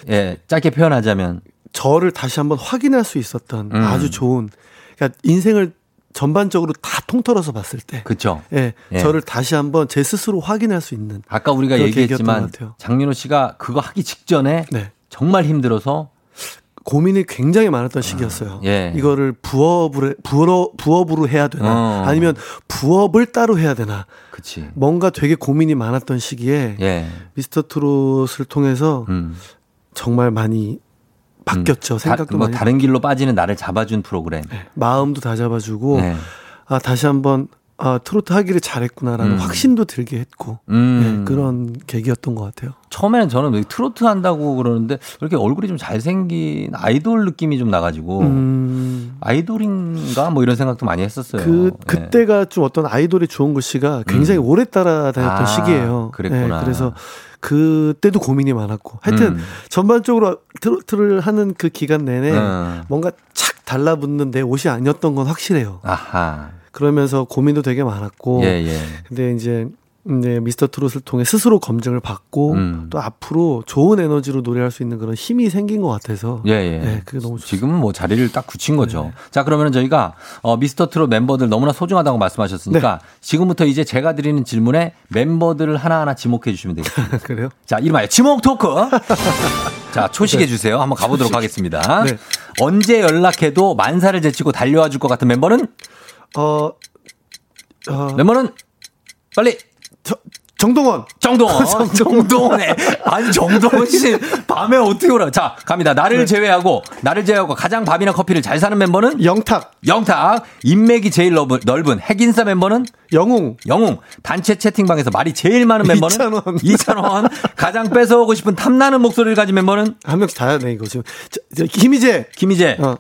예, 짧게 표현하자면 저를 다시 한번 확인할 수 있었던 음. 아주 좋은 그러니까 인생을 전반적으로 다 통틀어서 봤을 때 그렇죠. 예, 예. 저를 다시 한번 제 스스로 확인할 수 있는 아까 우리가 얘기했지만. 장민호 씨가 그거 하기 직전에 네. 정말 힘들어서 고민이 굉장히 많았던 시기였어요. 예. 이거를 부업을 부업 부업으로 해야 되나 어. 아니면 부업을 따로 해야 되나 그치. 뭔가 되게 고민이 많았던 시기에 예. 미스터 트롯을 통해서 음. 정말 많이 바뀌었죠. 생각도 다, 뭐 많이 다른 길로 빠지는 나를 잡아준 프로그램. 마음도 다 잡아주고 네. 아 다시 한번 아 트로트 하기를 잘했구나라는 음. 확신도 들게 했고 음. 네, 그런 계기였던 것 같아요. 처음에는 저는 왜 트로트 한다고 그러는데 그렇게 얼굴이 좀 잘생긴 아이돌 느낌이 좀 나가지고 음. 아이돌인가 뭐 이런 생각도 많이 했었어요. 그 예. 그때가 좀 어떤 아이돌의 좋은 씨가 굉장히 오래 따라다녔던 아, 시기예요. 그랬구나. 네, 그래서 그때도 고민이 많았고 하여튼 음. 전반적으로 트로트를 하는 그 기간 내내 음. 뭔가 착 달라붙는 내 옷이 아니었던 건 확실해요. 아하. 그러면서 고민도 되게 많았고 예, 예. 근데 이제 네, 미스터 트롯을 통해 스스로 검증을 받고 음. 또 앞으로 좋은 에너지로 노래할 수 있는 그런 힘이 생긴 것 같아서 예, 예. 네, 그게 너무 좋 지금은 뭐 자리를 딱 굳힌 거죠. 네. 자, 그러면 저희가 어, 미스터 트롯 멤버들 너무나 소중하다고 말씀하셨으니까 네. 지금부터 이제 제가 드리는 질문에 멤버들을 하나하나 지목해 주시면 되겠습니다. 그래요? 자, 이름하여 지목 토크. 자, 초식해 주세요. 한번 가보도록 하겠습니다. 네. 언제 연락해도 만사를 제치고 달려와 줄 것 같은 멤버는? 어, 어 멤버는? 빨리! 저, 정동원. 정동원. 정동원에. 아니, 정동원 씨. 밤에 어떻게 오라. 자, 갑니다. 나를 네. 제외하고, 나를 제외하고 가장 밥이나 커피를 잘 사는 멤버는? 영탁. 영탁. 인맥이 제일 넓은, 넓은 핵인싸 멤버는? 영웅. 영웅. 단체 채팅방에서 말이 제일 많은 멤버는? 이찬원. 이찬원. 가장 뺏어오고 싶은 탐나는 목소리를 가진 멤버는? 한 명씩 다 했네, 이거 지금. 저, 저, 김희재. 김희재. 어.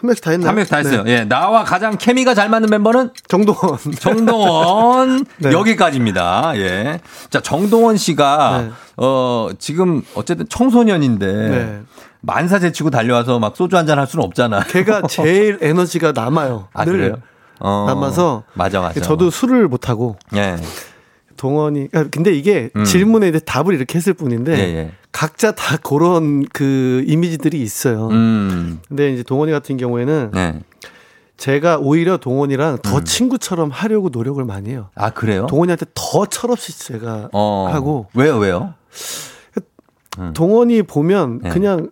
한 명씩 다 했나요? 한 명씩 다 했어요. 네. 예. 나와 가장 케미가 잘 맞는 멤버는? 정동원. 정동원. 네. 여기까지입니다. 예. 자, 정동원 씨가, 네. 어, 지금 어쨌든 청소년인데. 네. 만사 제치고 달려와서 막 소주 한 잔 할 수는 없잖아. 걔가 제일 에너지가 남아요. 아, 늘 그래요? 어. 남아서. 맞아, 맞아. 저도 술을 못 하고. 예. 동원이. 아, 근데 이게 음. 질문에 이제 답을 이렇게 했을 뿐인데. 예, 예. 각자 다 그런 그 이미지들이 있어요. 음. 근데 이제 동원이 같은 경우에는 네. 제가 오히려 동원이랑 음. 더 친구처럼 하려고 노력을 많이 해요. 아, 그래요? 동원이한테 더 철없이 제가 어. 하고 왜요, 왜요? 동원이 보면 네. 그냥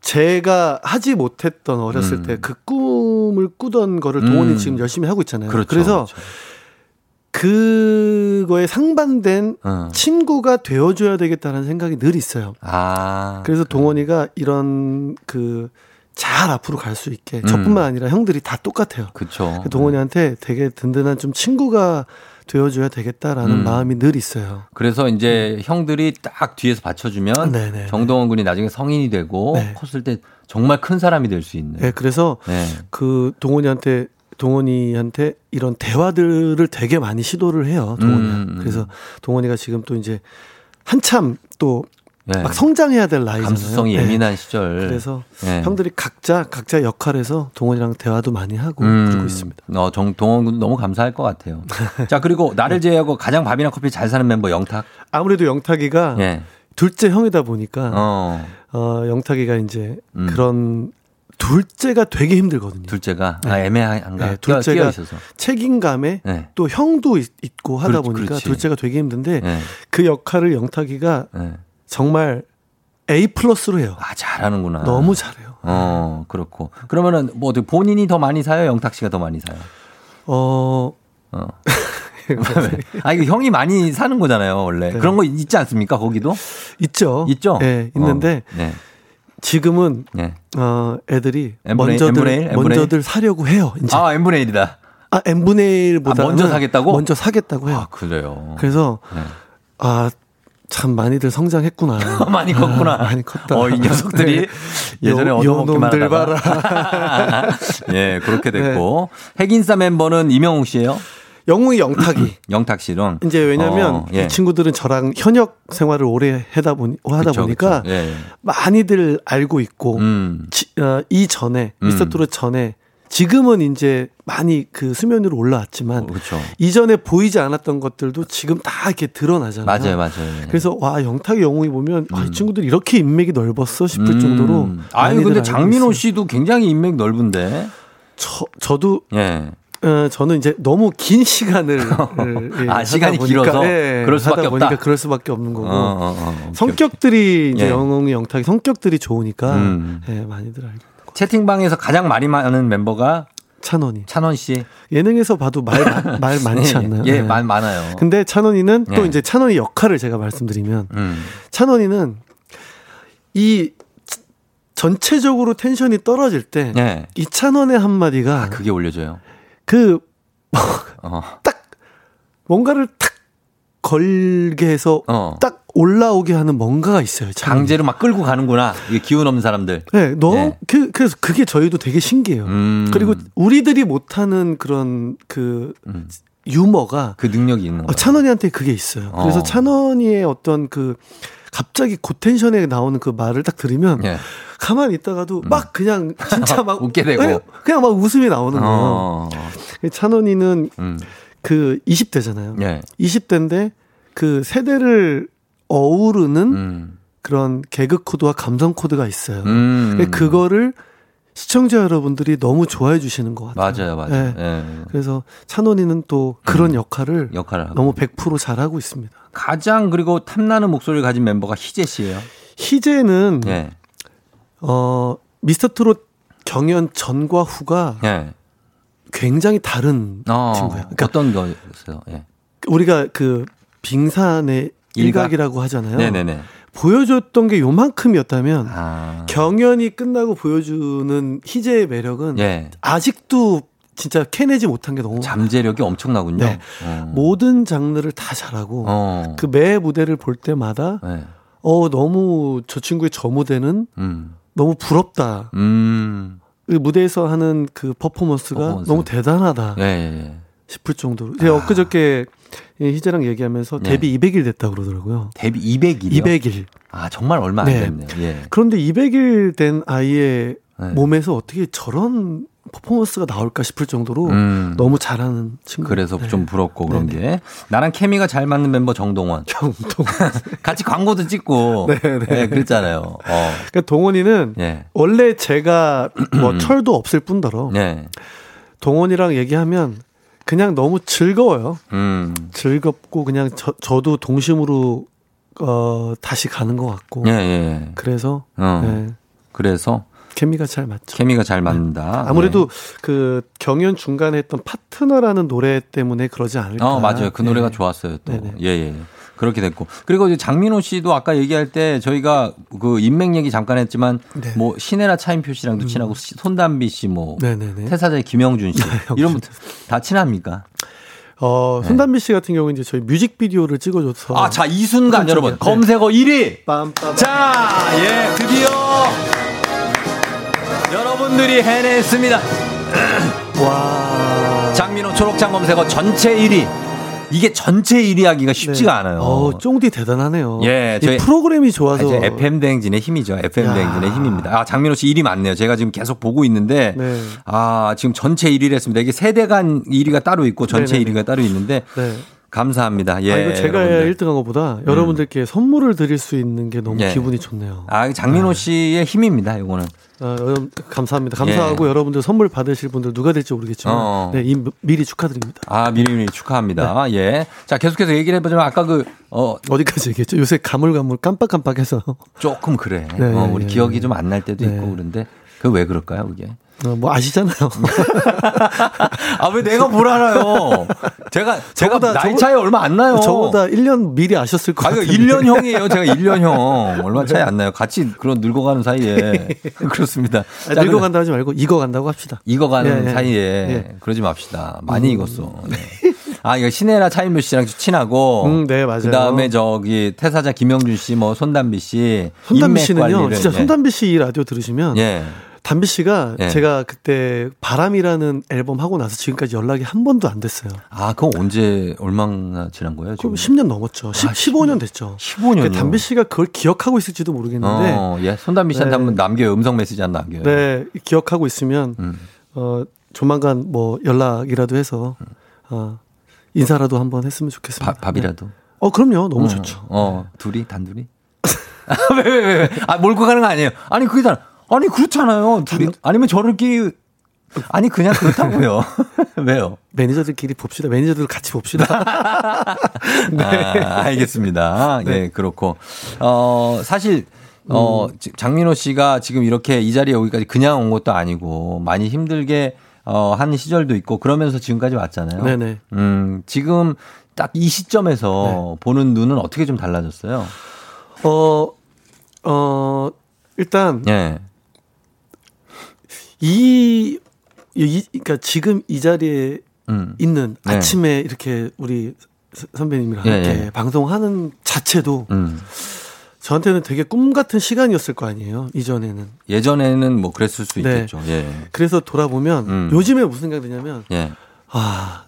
제가 하지 못했던 어렸을 음. 때그 꿈을 꾸던 거를 동원이 음. 지금 열심히 하고 있잖아요. 그렇죠, 래서 그 거에 상반된 어. 친구가 되어줘야 되겠다는 생각이 늘 있어요. 아. 그래서 동원이가 이런 그 잘 앞으로 갈 수 있게 음. 저뿐만 아니라 형들이 다 똑같아요. 그쵸. 동원이한테 되게 든든한 좀 친구가 되어줘야 되겠다라는 음. 마음이 늘 있어요. 그래서 이제 형들이 딱 뒤에서 받쳐주면 네네. 정동원 군이 나중에 성인이 되고 네. 컸을 때 정말 큰 사람이 될 수 있는. 네, 그래서 네. 그 동원이한테 동원이한테 이런 대화들을 되게 많이 시도를 해요. 동원이. 음, 음. 그래서 동원이가 지금 또 이제 한참 또막 네. 성장해야 될 나이잖아요. 감수성이 네. 예민한 시절. 그래서 네. 형들이 각자 각자 역할에서 동원이랑 대화도 많이 하고 음. 그러고 있습니다. 어, 정 동원 군도 너무 감사할 것 같아요. 자, 그리고 나를 제외하고 가장 밥이나 커피 잘 사는 멤버 영탁. 아무래도 영탁이가 예. 둘째 형이다 보니까 어. 어, 영탁이가 이제 음. 그런 둘째가 되게 힘들거든요. 둘째가 아, 애매한가? 네, 끼어, 둘째가 끼어 있어서. 책임감에 네. 또 형도 있, 고 하다 보니까 그렇지. 둘째가 되게 힘든데 네. 그 역할을 영탁이가 네. 정말 A 플러스로 해요. 아, 잘하는구나. 너무 잘해요. 어, 그렇고. 그러면은 뭐 어떻게 본인이 더 많이 사요? 영탁 씨가 더 많이 사요? 어, 어. 아, 이거 형이 많이 사는 거잖아요, 원래. 네. 그런 거 있지 않습니까, 거기도? 있죠. 있죠? 네, 있는데 어, 네. 지금은 네. 어, 애들이 N분의 일, 먼저들 N분의 먼저들 사려고 해요. 이제 아, n분의 1이다. 아, n분의 1보다 아, 먼저 사겠다고? 먼저 사겠다고 해요. 아, 그래요. 그래서 네. 아, 참 많이들 성장했구나. 많이 컸구나. 아, 많이 컸다. 어, 이 녀석들이 네. 예전에 요- 얻어먹기만 하다가. 예, 그렇게 됐고. 핵인싸 멤버는 이명웅 씨예요 영웅이 영탁이. 영탁 씨랑. 이제 왜냐면 어, 예. 이 친구들은 저랑 현역 생활을 오래 하다 보니 하다 그쵸, 보니까 그쵸. 예, 예. 많이들 알고 있고 음. 지- 어, 이 전에 음. 미스터 트롯 전에 지금은 이제 많이 그 수면 위로 올라왔지만 그렇죠. 이전에 보이지 않았던 것들도 지금 다 이렇게 드러나잖아요. 맞아요, 맞아요. 예. 그래서 와 영탁이 영웅이 보면 아, 이 친구들이 이렇게 인맥이 넓었어 싶을 정도로. 음. 아니 많이들 근데 장민호 있어요. 씨도 굉장히 인맥 넓은데. 저 저도 예. 어, 저는 이제 너무 긴 시간을 예, 아, 하다 시간이 보니까, 길어서 예, 그럴 수밖에 하다 보니까 없다? 그럴 수밖에 없는 거고 어, 어, 어, 성격들이 이제 예. 영웅이 영탁이 성격들이 좋으니까 음. 예, 많이들 알고 채팅방에서 가장 말이 많은 멤버가 찬원이 찬원 씨. 예능에서 봐도 말, 말 많지 예, 않나요? 예, 예. 말 많아요. 근데 찬원이는 또 예. 이제 찬원이 역할을 제가 말씀드리면 음. 찬원이는 이 전체적으로 텐션이 떨어질 때 예. 이 찬원의 한마디가 그게 올려줘요. 그 어. 뭔가를 탁 걸게 해서 어. 딱 올라오게 하는 뭔가가 있어요. 찬원이. 강제로 막 끌고 가는구나. 이게 기운 없는 사람들. 네, 너무 예. 그 그래서 그게 저희도 되게 신기해요. 음. 그리고 우리들이 못하는 그런 그 음. 유머가 그 능력이 있는 어, 거예요. 찬원이한테 그게 있어요. 그래서 어. 찬원이의 어떤 그 갑자기 고텐션에 나오는 그 말을 딱 들으면 예. 가만히 있다가도 막 그냥 진짜 막 웃게 되고. 예, 그냥 막 웃음이 나오는 거예요. 어. 찬원이는 음. 그 20대잖아요. 예. 20대인데 그 세대를 어우르는 음. 그런 개그 코드와 감성 코드가 있어요. 음. 그거를 시청자 여러분들이 너무 좋아해 주시는 것 같아요. 맞아요, 맞아요. 네. 예. 그래서 찬원이는 또 그런 역할을 역할을 하고. 너무 100% 잘하고 있습니다. 가장 그리고 탐나는 목소리를 가진 멤버가 희재 씨예요. 희재는 예. 어 미스터 트롯 경연 전과 후가 예. 굉장히 다른 어, 친구예요. 그러니까 어떤 거였어요? 예. 우리가 그 빙산의 일각? 일각이라고 하잖아요. 네네네. 보여줬던 게 요만큼이었다면 아. 경연이 끝나고 보여주는 희재의 매력은 예. 아직도 진짜 캐내지 못한 게 너무 잠재력이 엄청나군요. 네. 어. 모든 장르를 다 잘하고 어. 그매 무대를 볼 때마다 네. 어 너무 저 친구의 저 무대는 음. 너무 부럽다. 음. 그 무대에서 하는 그 퍼포먼스가 퍼포먼스. 너무 대단하다 예, 예, 예. 싶을 정도로. 제가 엊그저께 이 희재랑 얘기하면서 네. 데뷔 200일 됐다 그러더라고요. 데뷔 200일이요? 200일. 아, 정말 얼마 안 네. 됐네요. 예. 그런데 200일 된 아이의 네. 몸에서 어떻게 저런 퍼포먼스가 나올까 싶을 정도로 음. 너무 잘하는 친구. 그래서 네. 좀 부럽고 그런 게 나랑 케미가 잘 맞는 멤버 정동원. 정동원. 같이 광고도 찍고. 네, 네. 예, 그랬잖아요. 어. 그러니까 동원이는 예. 원래 제가 뭐 철도 없을 뿐더러 네. 동원이랑 얘기하면 그냥 너무 즐거워요. 음. 즐겁고 그냥 저, 저도 동심으로 어 다시 가는 것 같고. 예, 예. 그래서 어. 네, 그래서 케미가 잘 맞죠. 케미가 잘 맞는다. 아무래도 그 경연 중간에 했던 파트너라는 노래 때문에 그러지 예. 않을까. 어, 맞아요. 그 노래가 네. 좋았어요, 또. 네네. 예, 예. 그렇게 됐고. 그리고 이제 장민호 씨도 아까 얘기할 때 저희가 그 인맥 얘기 잠깐 했지만 네. 뭐 신혜라 차인표 씨랑도 친하고 시- 손담비 씨뭐 음. 네네네. 태사자의 김영준 씨 이런 분 다 친합니까? 어, 손담비 씨 같은 경우는 이제 저희 뮤직비디오를 찍어줘서. 아, 자, 이 순간 네. 여러분 검색어 1위. 빰빰. 자, 예, 드디어 여러분들이 해냈습니다. 와. 장민호 초록장 검색어 전체 1위. 이게 전체 1위 하기가 쉽지가 않아요. 어, 쫑디 대단하네요. 예, 이 저희- 프로그램이 좋아서. 아, 이제 FM 대행진의 힘이죠. FM 야. 대행진의 힘입니다. 아, 장민호 씨 1위 맞네요. 제가 지금 계속 보고 있는데 네. 아, 지금 전체 1위를 했습니다. 이게 세대 간 1위가 따로 있고 전체 네네네. 1위가 따로 있는데 네. 감사합니다. 예. 아, 이거 제가 여러분들. 1등 한 것보다 여러분들께 선물을 드릴 수 있는 게 너무 예. 기분이 좋네요. 아, 장민호 씨의 힘입니다. 이거는. 아, 여러분, 감사합니다. 감사하고 여러분들 선물 받으실 분들 누가 될지 모르겠지만 예. 어. 네, 이, 미리 축하드립니다. 아, 미리 미리 축하합니다. 예. 자, 계속해서 얘기를 해보자면 아까 그, 어, 어디까지 얘기했죠? 요새 가물가물 깜빡깜빡해서 조금 그래. 네, 어, 우리 예, 기억이 예. 좀안 날 때도 네. 있고 그런데 그 왜 그럴까요, 그게? 어, 뭐 아시잖아요. 아, 왜 내가 뭘 알아요? 제가, 제가 저보다- 나이 차이 얼마 안 나요. 저보다 1년 미리 아셨을 것 아, 같아요. 1년 형이에요. 제가 1년 형. 얼마 차이 안 나요. 같이 그런 늙어가는 사이에. 그렇습니다. 아, 자, 늙어간다 하지 말고 익어간다고 합시다. 익어가는 예, 예. 사이에 예. 그러지 맙시다. 많이 음. 익었어. 네. 아, 이거 신혜라 차인표 씨랑 친하고. 음, 네, 맞아요. 그 다음에 저기 태사자 김영준 씨, 뭐 손담비 씨. 손담비 씨는요, 진짜 예. 손담비 씨이 라디오 들으시면 예. 담비 씨가 예. 제가 그때 바람이라는 앨범 하고 나서 지금까지 연락이 한 번도 안 됐어요. 아, 그건 언제 얼마나 지난 거예요? 그럼 지금? 10년 넘었죠. 10, 15년 됐죠. 15년. 그러니까 담비 씨가 그걸 기억하고 있을지도 모르겠는데 어, 예. 손담비 씨한테 네. 한번 남겨요. 음성 메시지 한번 남겨요. 네, 기억하고 있으면 음. 어 조만간 뭐 연락이라도 해서 어 인사라도 한번 했으면 좋겠습니다. 밥, 밥이라도. 네. 어 그럼요. 너무 어, 좋죠. 어, 둘이 단둘이? 왜, 왜, 왜, 왜? 아, 몰고 가는 거 아니에요. 아니, 그게 다, 아니, 그렇잖아요. 둘이. 아니면 저를끼리, 아니, 그냥 그렇다고요. 왜요? 매니저들끼리 봅시다. 매니저들 같이 봅시다. 네. 아, 알겠습니다. 네. 예, 그렇고. 어, 사실, 어, 음. 지- 장민호 씨가 지금 이렇게 이 자리에 오기까지 그냥 온 것도 아니고 많이 힘들게 어, 한 시절도 있고 그러면서 지금까지 왔잖아요. 네네. 음, 지금 딱 이 시점에서 보는 눈은 어떻게 좀 달라졌어요? 어, 어, 일단, 예. 이, 이, 그러니까 지금 이 자리에 음. 있는 네. 아침에 이렇게 우리 서- 선배님이랑 예, 함께 예. 방송하는 자체도 음. 저한테는 되게 꿈 같은 시간이었을 거 아니에요. 이전에는. 예전에는 뭐 그랬을 수 네. 있겠죠. 예. 그래서 돌아보면 음. 요즘에 무슨 생각이 드냐면 예. 아,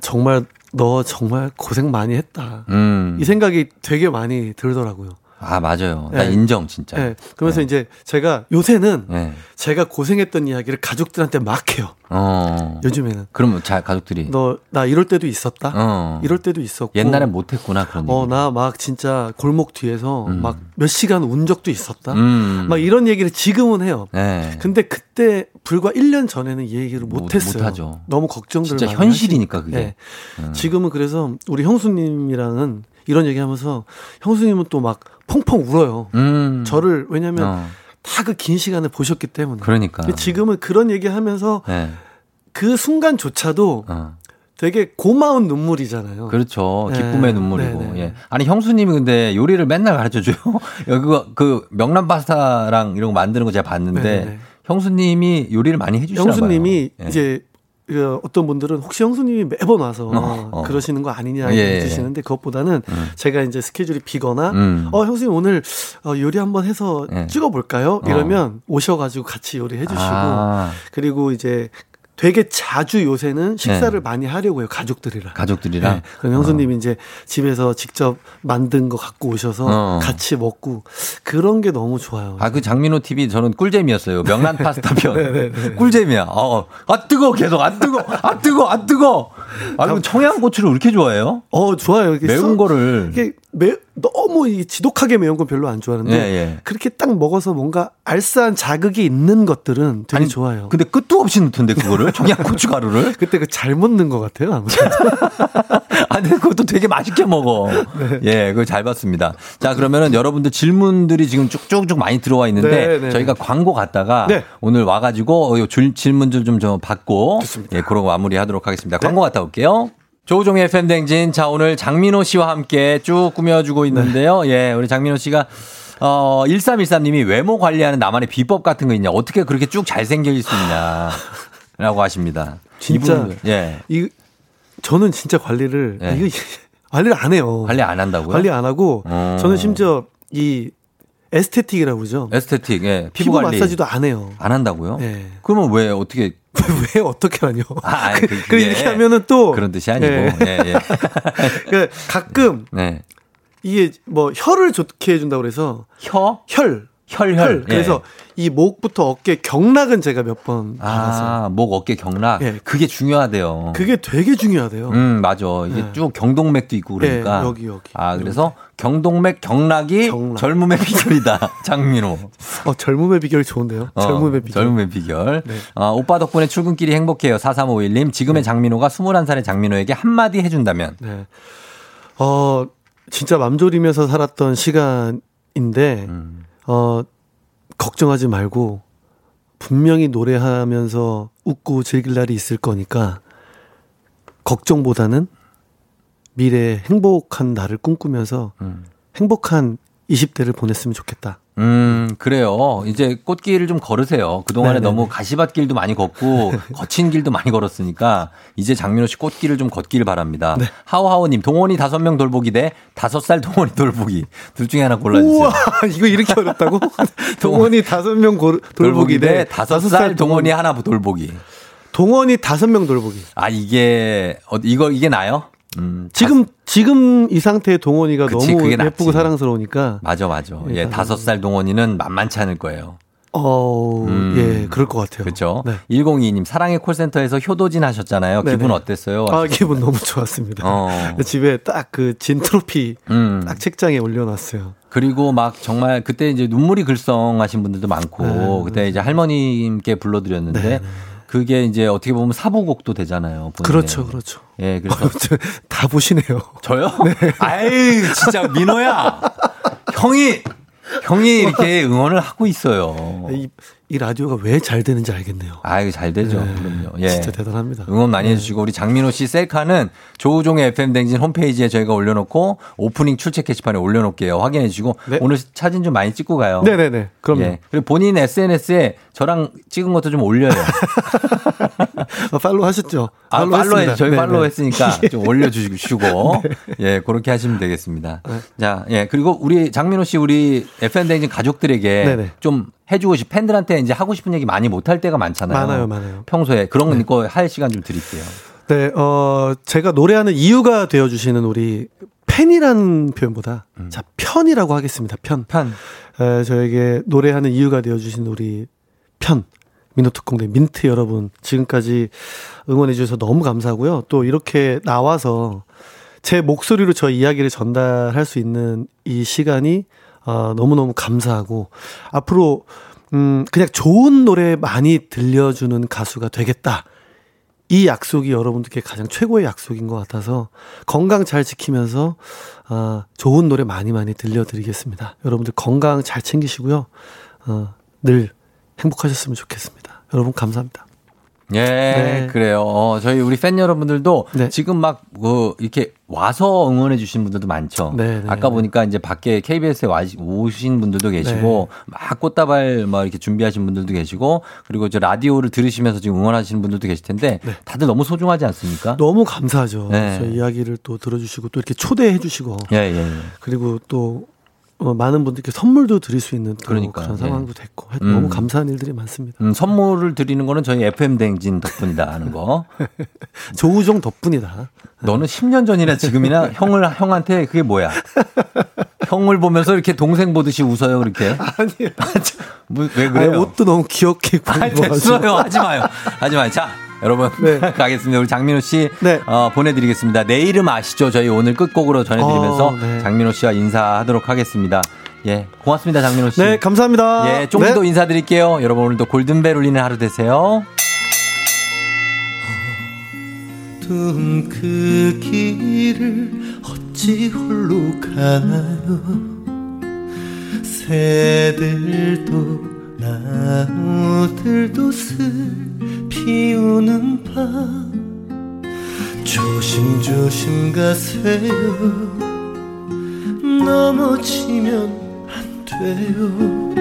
정말 너 정말 고생 많이 했다. 음. 이 생각이 되게 많이 들더라고요. 아, 맞아요. 나 예. 인정, 진짜. 네. 그러면서 이제 제가 요새는 예. 제가 고생했던 이야기를 가족들한테 막 해요. 어. 요즘에는. 그러면 자, 가족들이. 너 나 이럴 때도 있었다. 어. 이럴 때도 있었고. 옛날엔 못했구나, 그런 얘기. 어, 나 막 진짜 골목 뒤에서 음. 막몇 시간 운 적도 있었다. 음. 막 이런 얘기를 지금은 해요. 네. 근데 그때 불과 1년 전에는 이 얘기를 못, 못- 했어요. 못하죠. 너무 걱정들 진짜 현실이니까, 하시니까. 그게. 네. 음. 지금은 그래서 우리 형수님이랑은 이런 얘기 하면서 형수님은 또막 펑펑 울어요. 음. 저를 왜냐면 어. 다그 긴 시간을 보셨기 때문에. 그러니까. 지금은 그런 얘기 하면서 네. 그 순간조차도 어. 되게 고마운 눈물이잖아요. 그렇죠. 네. 기쁨의 눈물이고. 네, 네. 예. 아니 형수님이 근데 요리를 맨날 가르쳐 줘요. 그거 그 명란 파스타랑 이런 거 만드는 거 제가 봤는데 네, 네. 형수님이 요리를 많이 해주시나 봐요. 형수님이 예. 이제 그 어떤 분들은 혹시 형수님이 매번 와서 어, 어. 그러시는 거 아니냐 예, 예. 해주시는데 그것보다는 제가 이제 스케줄이 비거나 음. 어 형수님 오늘 어, 요리 한번 해서 예. 찍어볼까요? 어. 이러면 오셔가지고 같이 요리 해 주시고 아. 그리고 이제 되게 자주 요새는 식사를 네. 많이 하려고 해요 가족들이랑. 가족들이랑 네. 그럼 형수님이 이제 집에서 직접 만든 거 갖고 오셔서 어. 같이 먹고 그런 게 너무 좋아요. 아, 그 장민호 TV 저는 꿀잼이었어요. 명란 파스타 편. 네, 꿀잼이야. 어, 아, 뜨거! 계속, 아, 뜨거! 아, 뜨거! 아, 뜨거! 아, 그럼 청양고추를 왜 이렇게 좋아해요? 어, 좋아요. 매운 써- 거를. 이게 매, 너무 이 지독하게 매운 건 별로 안 좋아하는데 예, 예. 그렇게 딱 먹어서 뭔가 알싸한 자극이 있는 것들은 되게 좋아요. 근데 끝도 없이 넣던데, 그거를? 청양고추 가루를? 그때 그 잘못 넣은 것 같아요. 아무튼. 아, 근데 그것도 되게 맛있게 먹어. 네. 예, 그걸 잘 봤습니다. 자, 그러면은 여러분들 질문들이 지금 쭉쭉쭉 많이 들어와 있는데 네, 네. 저희가 광고 갔다가 네. 오늘 와가지고 질문들 좀 좀 받고 예, 그러고 마무리 하도록 하겠습니다. 네. 광고 갔다 올게요. 조우종의 FM 댕진. 자, 오늘 장민호 씨와 함께 쭉 꾸며주고 있는데요. 네. 예, 우리 장민호 씨가 어, 1313님이 외모 관리하는 나만의 비법 같은 거 있냐. 어떻게 그렇게 쭉 잘생길 수 있냐. 라고 하십니다. 진짜 이분들, 예. 이 저는 진짜 관리를 예. 이거 관리를 안 해요. 관리 안 한다고요? 관리 안 하고 어. 저는 심지어 이 에스테틱이라고 그러죠. 에스테틱, 예. 피부, 피부 관리. 마사지도 안 해요. 안 한다고요? 예. 그러면 왜 어떻게 왜 어떻게 하냐? 아, 아니, 그, 그게 그 이렇게 하면은 또 그런 뜻이 아니고. 예. 예, 예. 그 가끔 네. 이게 뭐 혀를 좋게 해준다고 그래서 혀? 혈. 혈, 혈. 그래서 이 목부터 어깨 경락은 제가 몇번 받아서 아, 목, 어깨, 경락. 예. 그게 중요하대요. 그게 되게 중요하대요. 음, 맞아. 이게 네. 쭉 경동맥도 있고 그러니까. 예, 여기, 여기. 아, 그래서 경동맥, 경락이 젊음의 비결이다. 장민호. 어, 젊음의 비결 좋은데요. 어, 젊음의 비결. 젊음의 비결. 네. 아, 오빠 덕분에 출근길이 행복해요. 4351님. 지금의 장민호가 21살의 장민호에게 한마디 해 준다면. 네. 어, 진짜 맘졸이면서 살았던 시간인데, 음. 어, 걱정하지 말고, 분명히 노래하면서 웃고 즐길 날이 있을 거니까, 걱정보다는 미래에 행복한 날을 꿈꾸면서, 음. 행복한 20대를 보냈으면 좋겠다. 음, 그래요. 이제 꽃길을 좀 걸으세요. 그동안에 네네네. 너무 가시밭길도 많이 걷고, 거친 길도 많이 걸었으니까, 이제 장민호 씨 꽃길을 좀 걷길 바랍니다. 네. 하오하오님, 동원이 다섯 명 돌보기 대 다섯 살 동원이 돌보기. 둘 중에 하나 골라주세요. 우와, 이거 이렇게 어렵다고? 동원이 다섯 명 골- 돌보기 대 다섯 살 동원이 하나 돌보기. 동원이 다섯 명 돌보기. 아, 이게, 어, 이거, 이게 나요? 음, 지금 지금 이 상태의 동원이가 그치, 너무 예쁘고 낫지. 사랑스러우니까 맞아, 맞아. 예, 일단 다섯 살 동원이는 만만치 않을 거예요. 어, 예, 그럴 것 같아요. 그렇죠. 네. 1022님 사랑의 콜센터에서 효도진 하셨잖아요. 네네. 기분 어땠어요? 아, 기분 너무 좋았습니다. 어. 집에 딱 그 진 트로피 음. 딱 책장에 올려놨어요. 그리고 막 정말 그때 이제 눈물이 글썽하신 분들도 많고 네, 그때 이제 할머님께 불러드렸는데 네, 네. 그게 이제 어떻게 보면 사부곡도 되잖아요. 본인의. 그렇죠, 그렇죠. 예, 그래서 다 보시네요. 저요? 아이, 진짜 민호야. 형이 형이 이렇게 응원을 하고 있어요. 이, 이 라디오가 왜 잘 되는지 알겠네요. 아, 이거 잘 되죠. 네, 그럼요. 예. 진짜 대단합니다. 응원 많이 해주시고 우리 장민호 씨 셀카는 조우종의 FM 댕진 홈페이지에 저희가 올려놓고 오프닝 출첵 게시판에 올려놓을게요. 확인해 주시고 오늘 사진 좀 많이 찍고 가요. 네네네. 그럼요. 예. 그리고 본인 SNS에 저랑 찍은 것도 좀 올려요. 아, follow 하셨죠? 아, follow follow 해, 했습니다. 저희 네, follow 네. 했으니까 좀 올려주시고, 예, 그렇게 하시면 되겠습니다. 자, 예, 그리고 우리 장민호 씨, 우리 FM대행진 가족들에게 네네. 좀 해주고 싶, 팬들한테 이제 하고 싶은 얘기 많이 못할 때가 많잖아요. 많아요, 많아요. 평소에 그런 거할 시간 좀 드릴게요. 네, 어, 제가 노래하는 이유가 되어 주시는 우리 팬이라는 표현보다, 음. 자, 편이라고 하겠습니다. 편. 편. 에, 저에게 노래하는 이유가 되어 주신 우리 편. 민호특공대 민트 여러분, 지금까지 응원해 주셔서 너무 감사하고요. 또 이렇게 나와서 제 목소리로 저 이야기를 전달할 수 있는 이 시간이 어, 너무너무 감사하고 앞으로 음, 그냥 좋은 노래 많이 들려주는 가수가 되겠다. 이 약속이 여러분들께 가장 최고의 약속인 것 같아서 건강 잘 지키면서 어, 좋은 노래 많이 많이 들려드리겠습니다. 여러분들 건강 잘 챙기시고요. 어, 늘 행복하셨으면 좋겠습니다. 여러분 감사합니다. 예, 네. 그래요. 어, 저희 우리 팬 여러분들도 지금 막, 그, 이렇게 와서 응원해 주신 분들도 많죠. 네, 네, 아까 보니까 이제 밖에 KBS에 와, 오신 분들도 계시고, 네. 막 꽃다발 막 이렇게 준비하신 분들도 계시고, 그리고 저 라디오를 들으시면서 지금 응원하시는 분들도 계실 텐데, 다들 너무 소중하지 않습니까? 너무 감사하죠. 네. 저희 이야기를 또 들어주시고 또 이렇게 초대해 주시고 예, 예. 그리고 또 어, 많은 분들께 선물도 드릴 수 있는 또 그러니까요. 그런 예. 상황도 됐고 하여튼 음. 너무 감사한 일들이 많습니다. 음, 선물을 드리는 거는 저희 FM 댕진 덕분이다 하는 거. 조우종 덕분이다. 너는 10년 전이나 지금이나 형을 형한테 그게 뭐야? 형을 보면서 이렇게 동생 보듯이 웃어요, 그렇게. 아니요. 뭐, 왜 그래요? 아니, 옷도 너무 귀엽게 입고 아니, 됐어요. 하지 마요. 하지 마요. 자, 여러분. 가겠습니다. 우리 장민호 씨. 어, 보내드리겠습니다. 내 이름 아시죠? 저희 오늘 끝곡으로 전해드리면서 어, 네. 장민호 씨와 인사하도록 하겠습니다. 예. 고맙습니다, 장민호 씨. 네, 감사합니다. 예, 조금 네. 더 인사드릴게요. 여러분 오늘도 골든벨 울리는 하루 되세요. 그 길을 어찌 홀로 가나요 새들도 나무들도 슬 피 우는 밤. 조심조심 가세요. 넘어지면 안 돼요.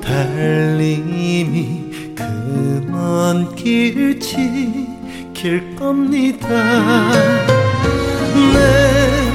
달님이 그 먼 길 지킬 겁니다. 내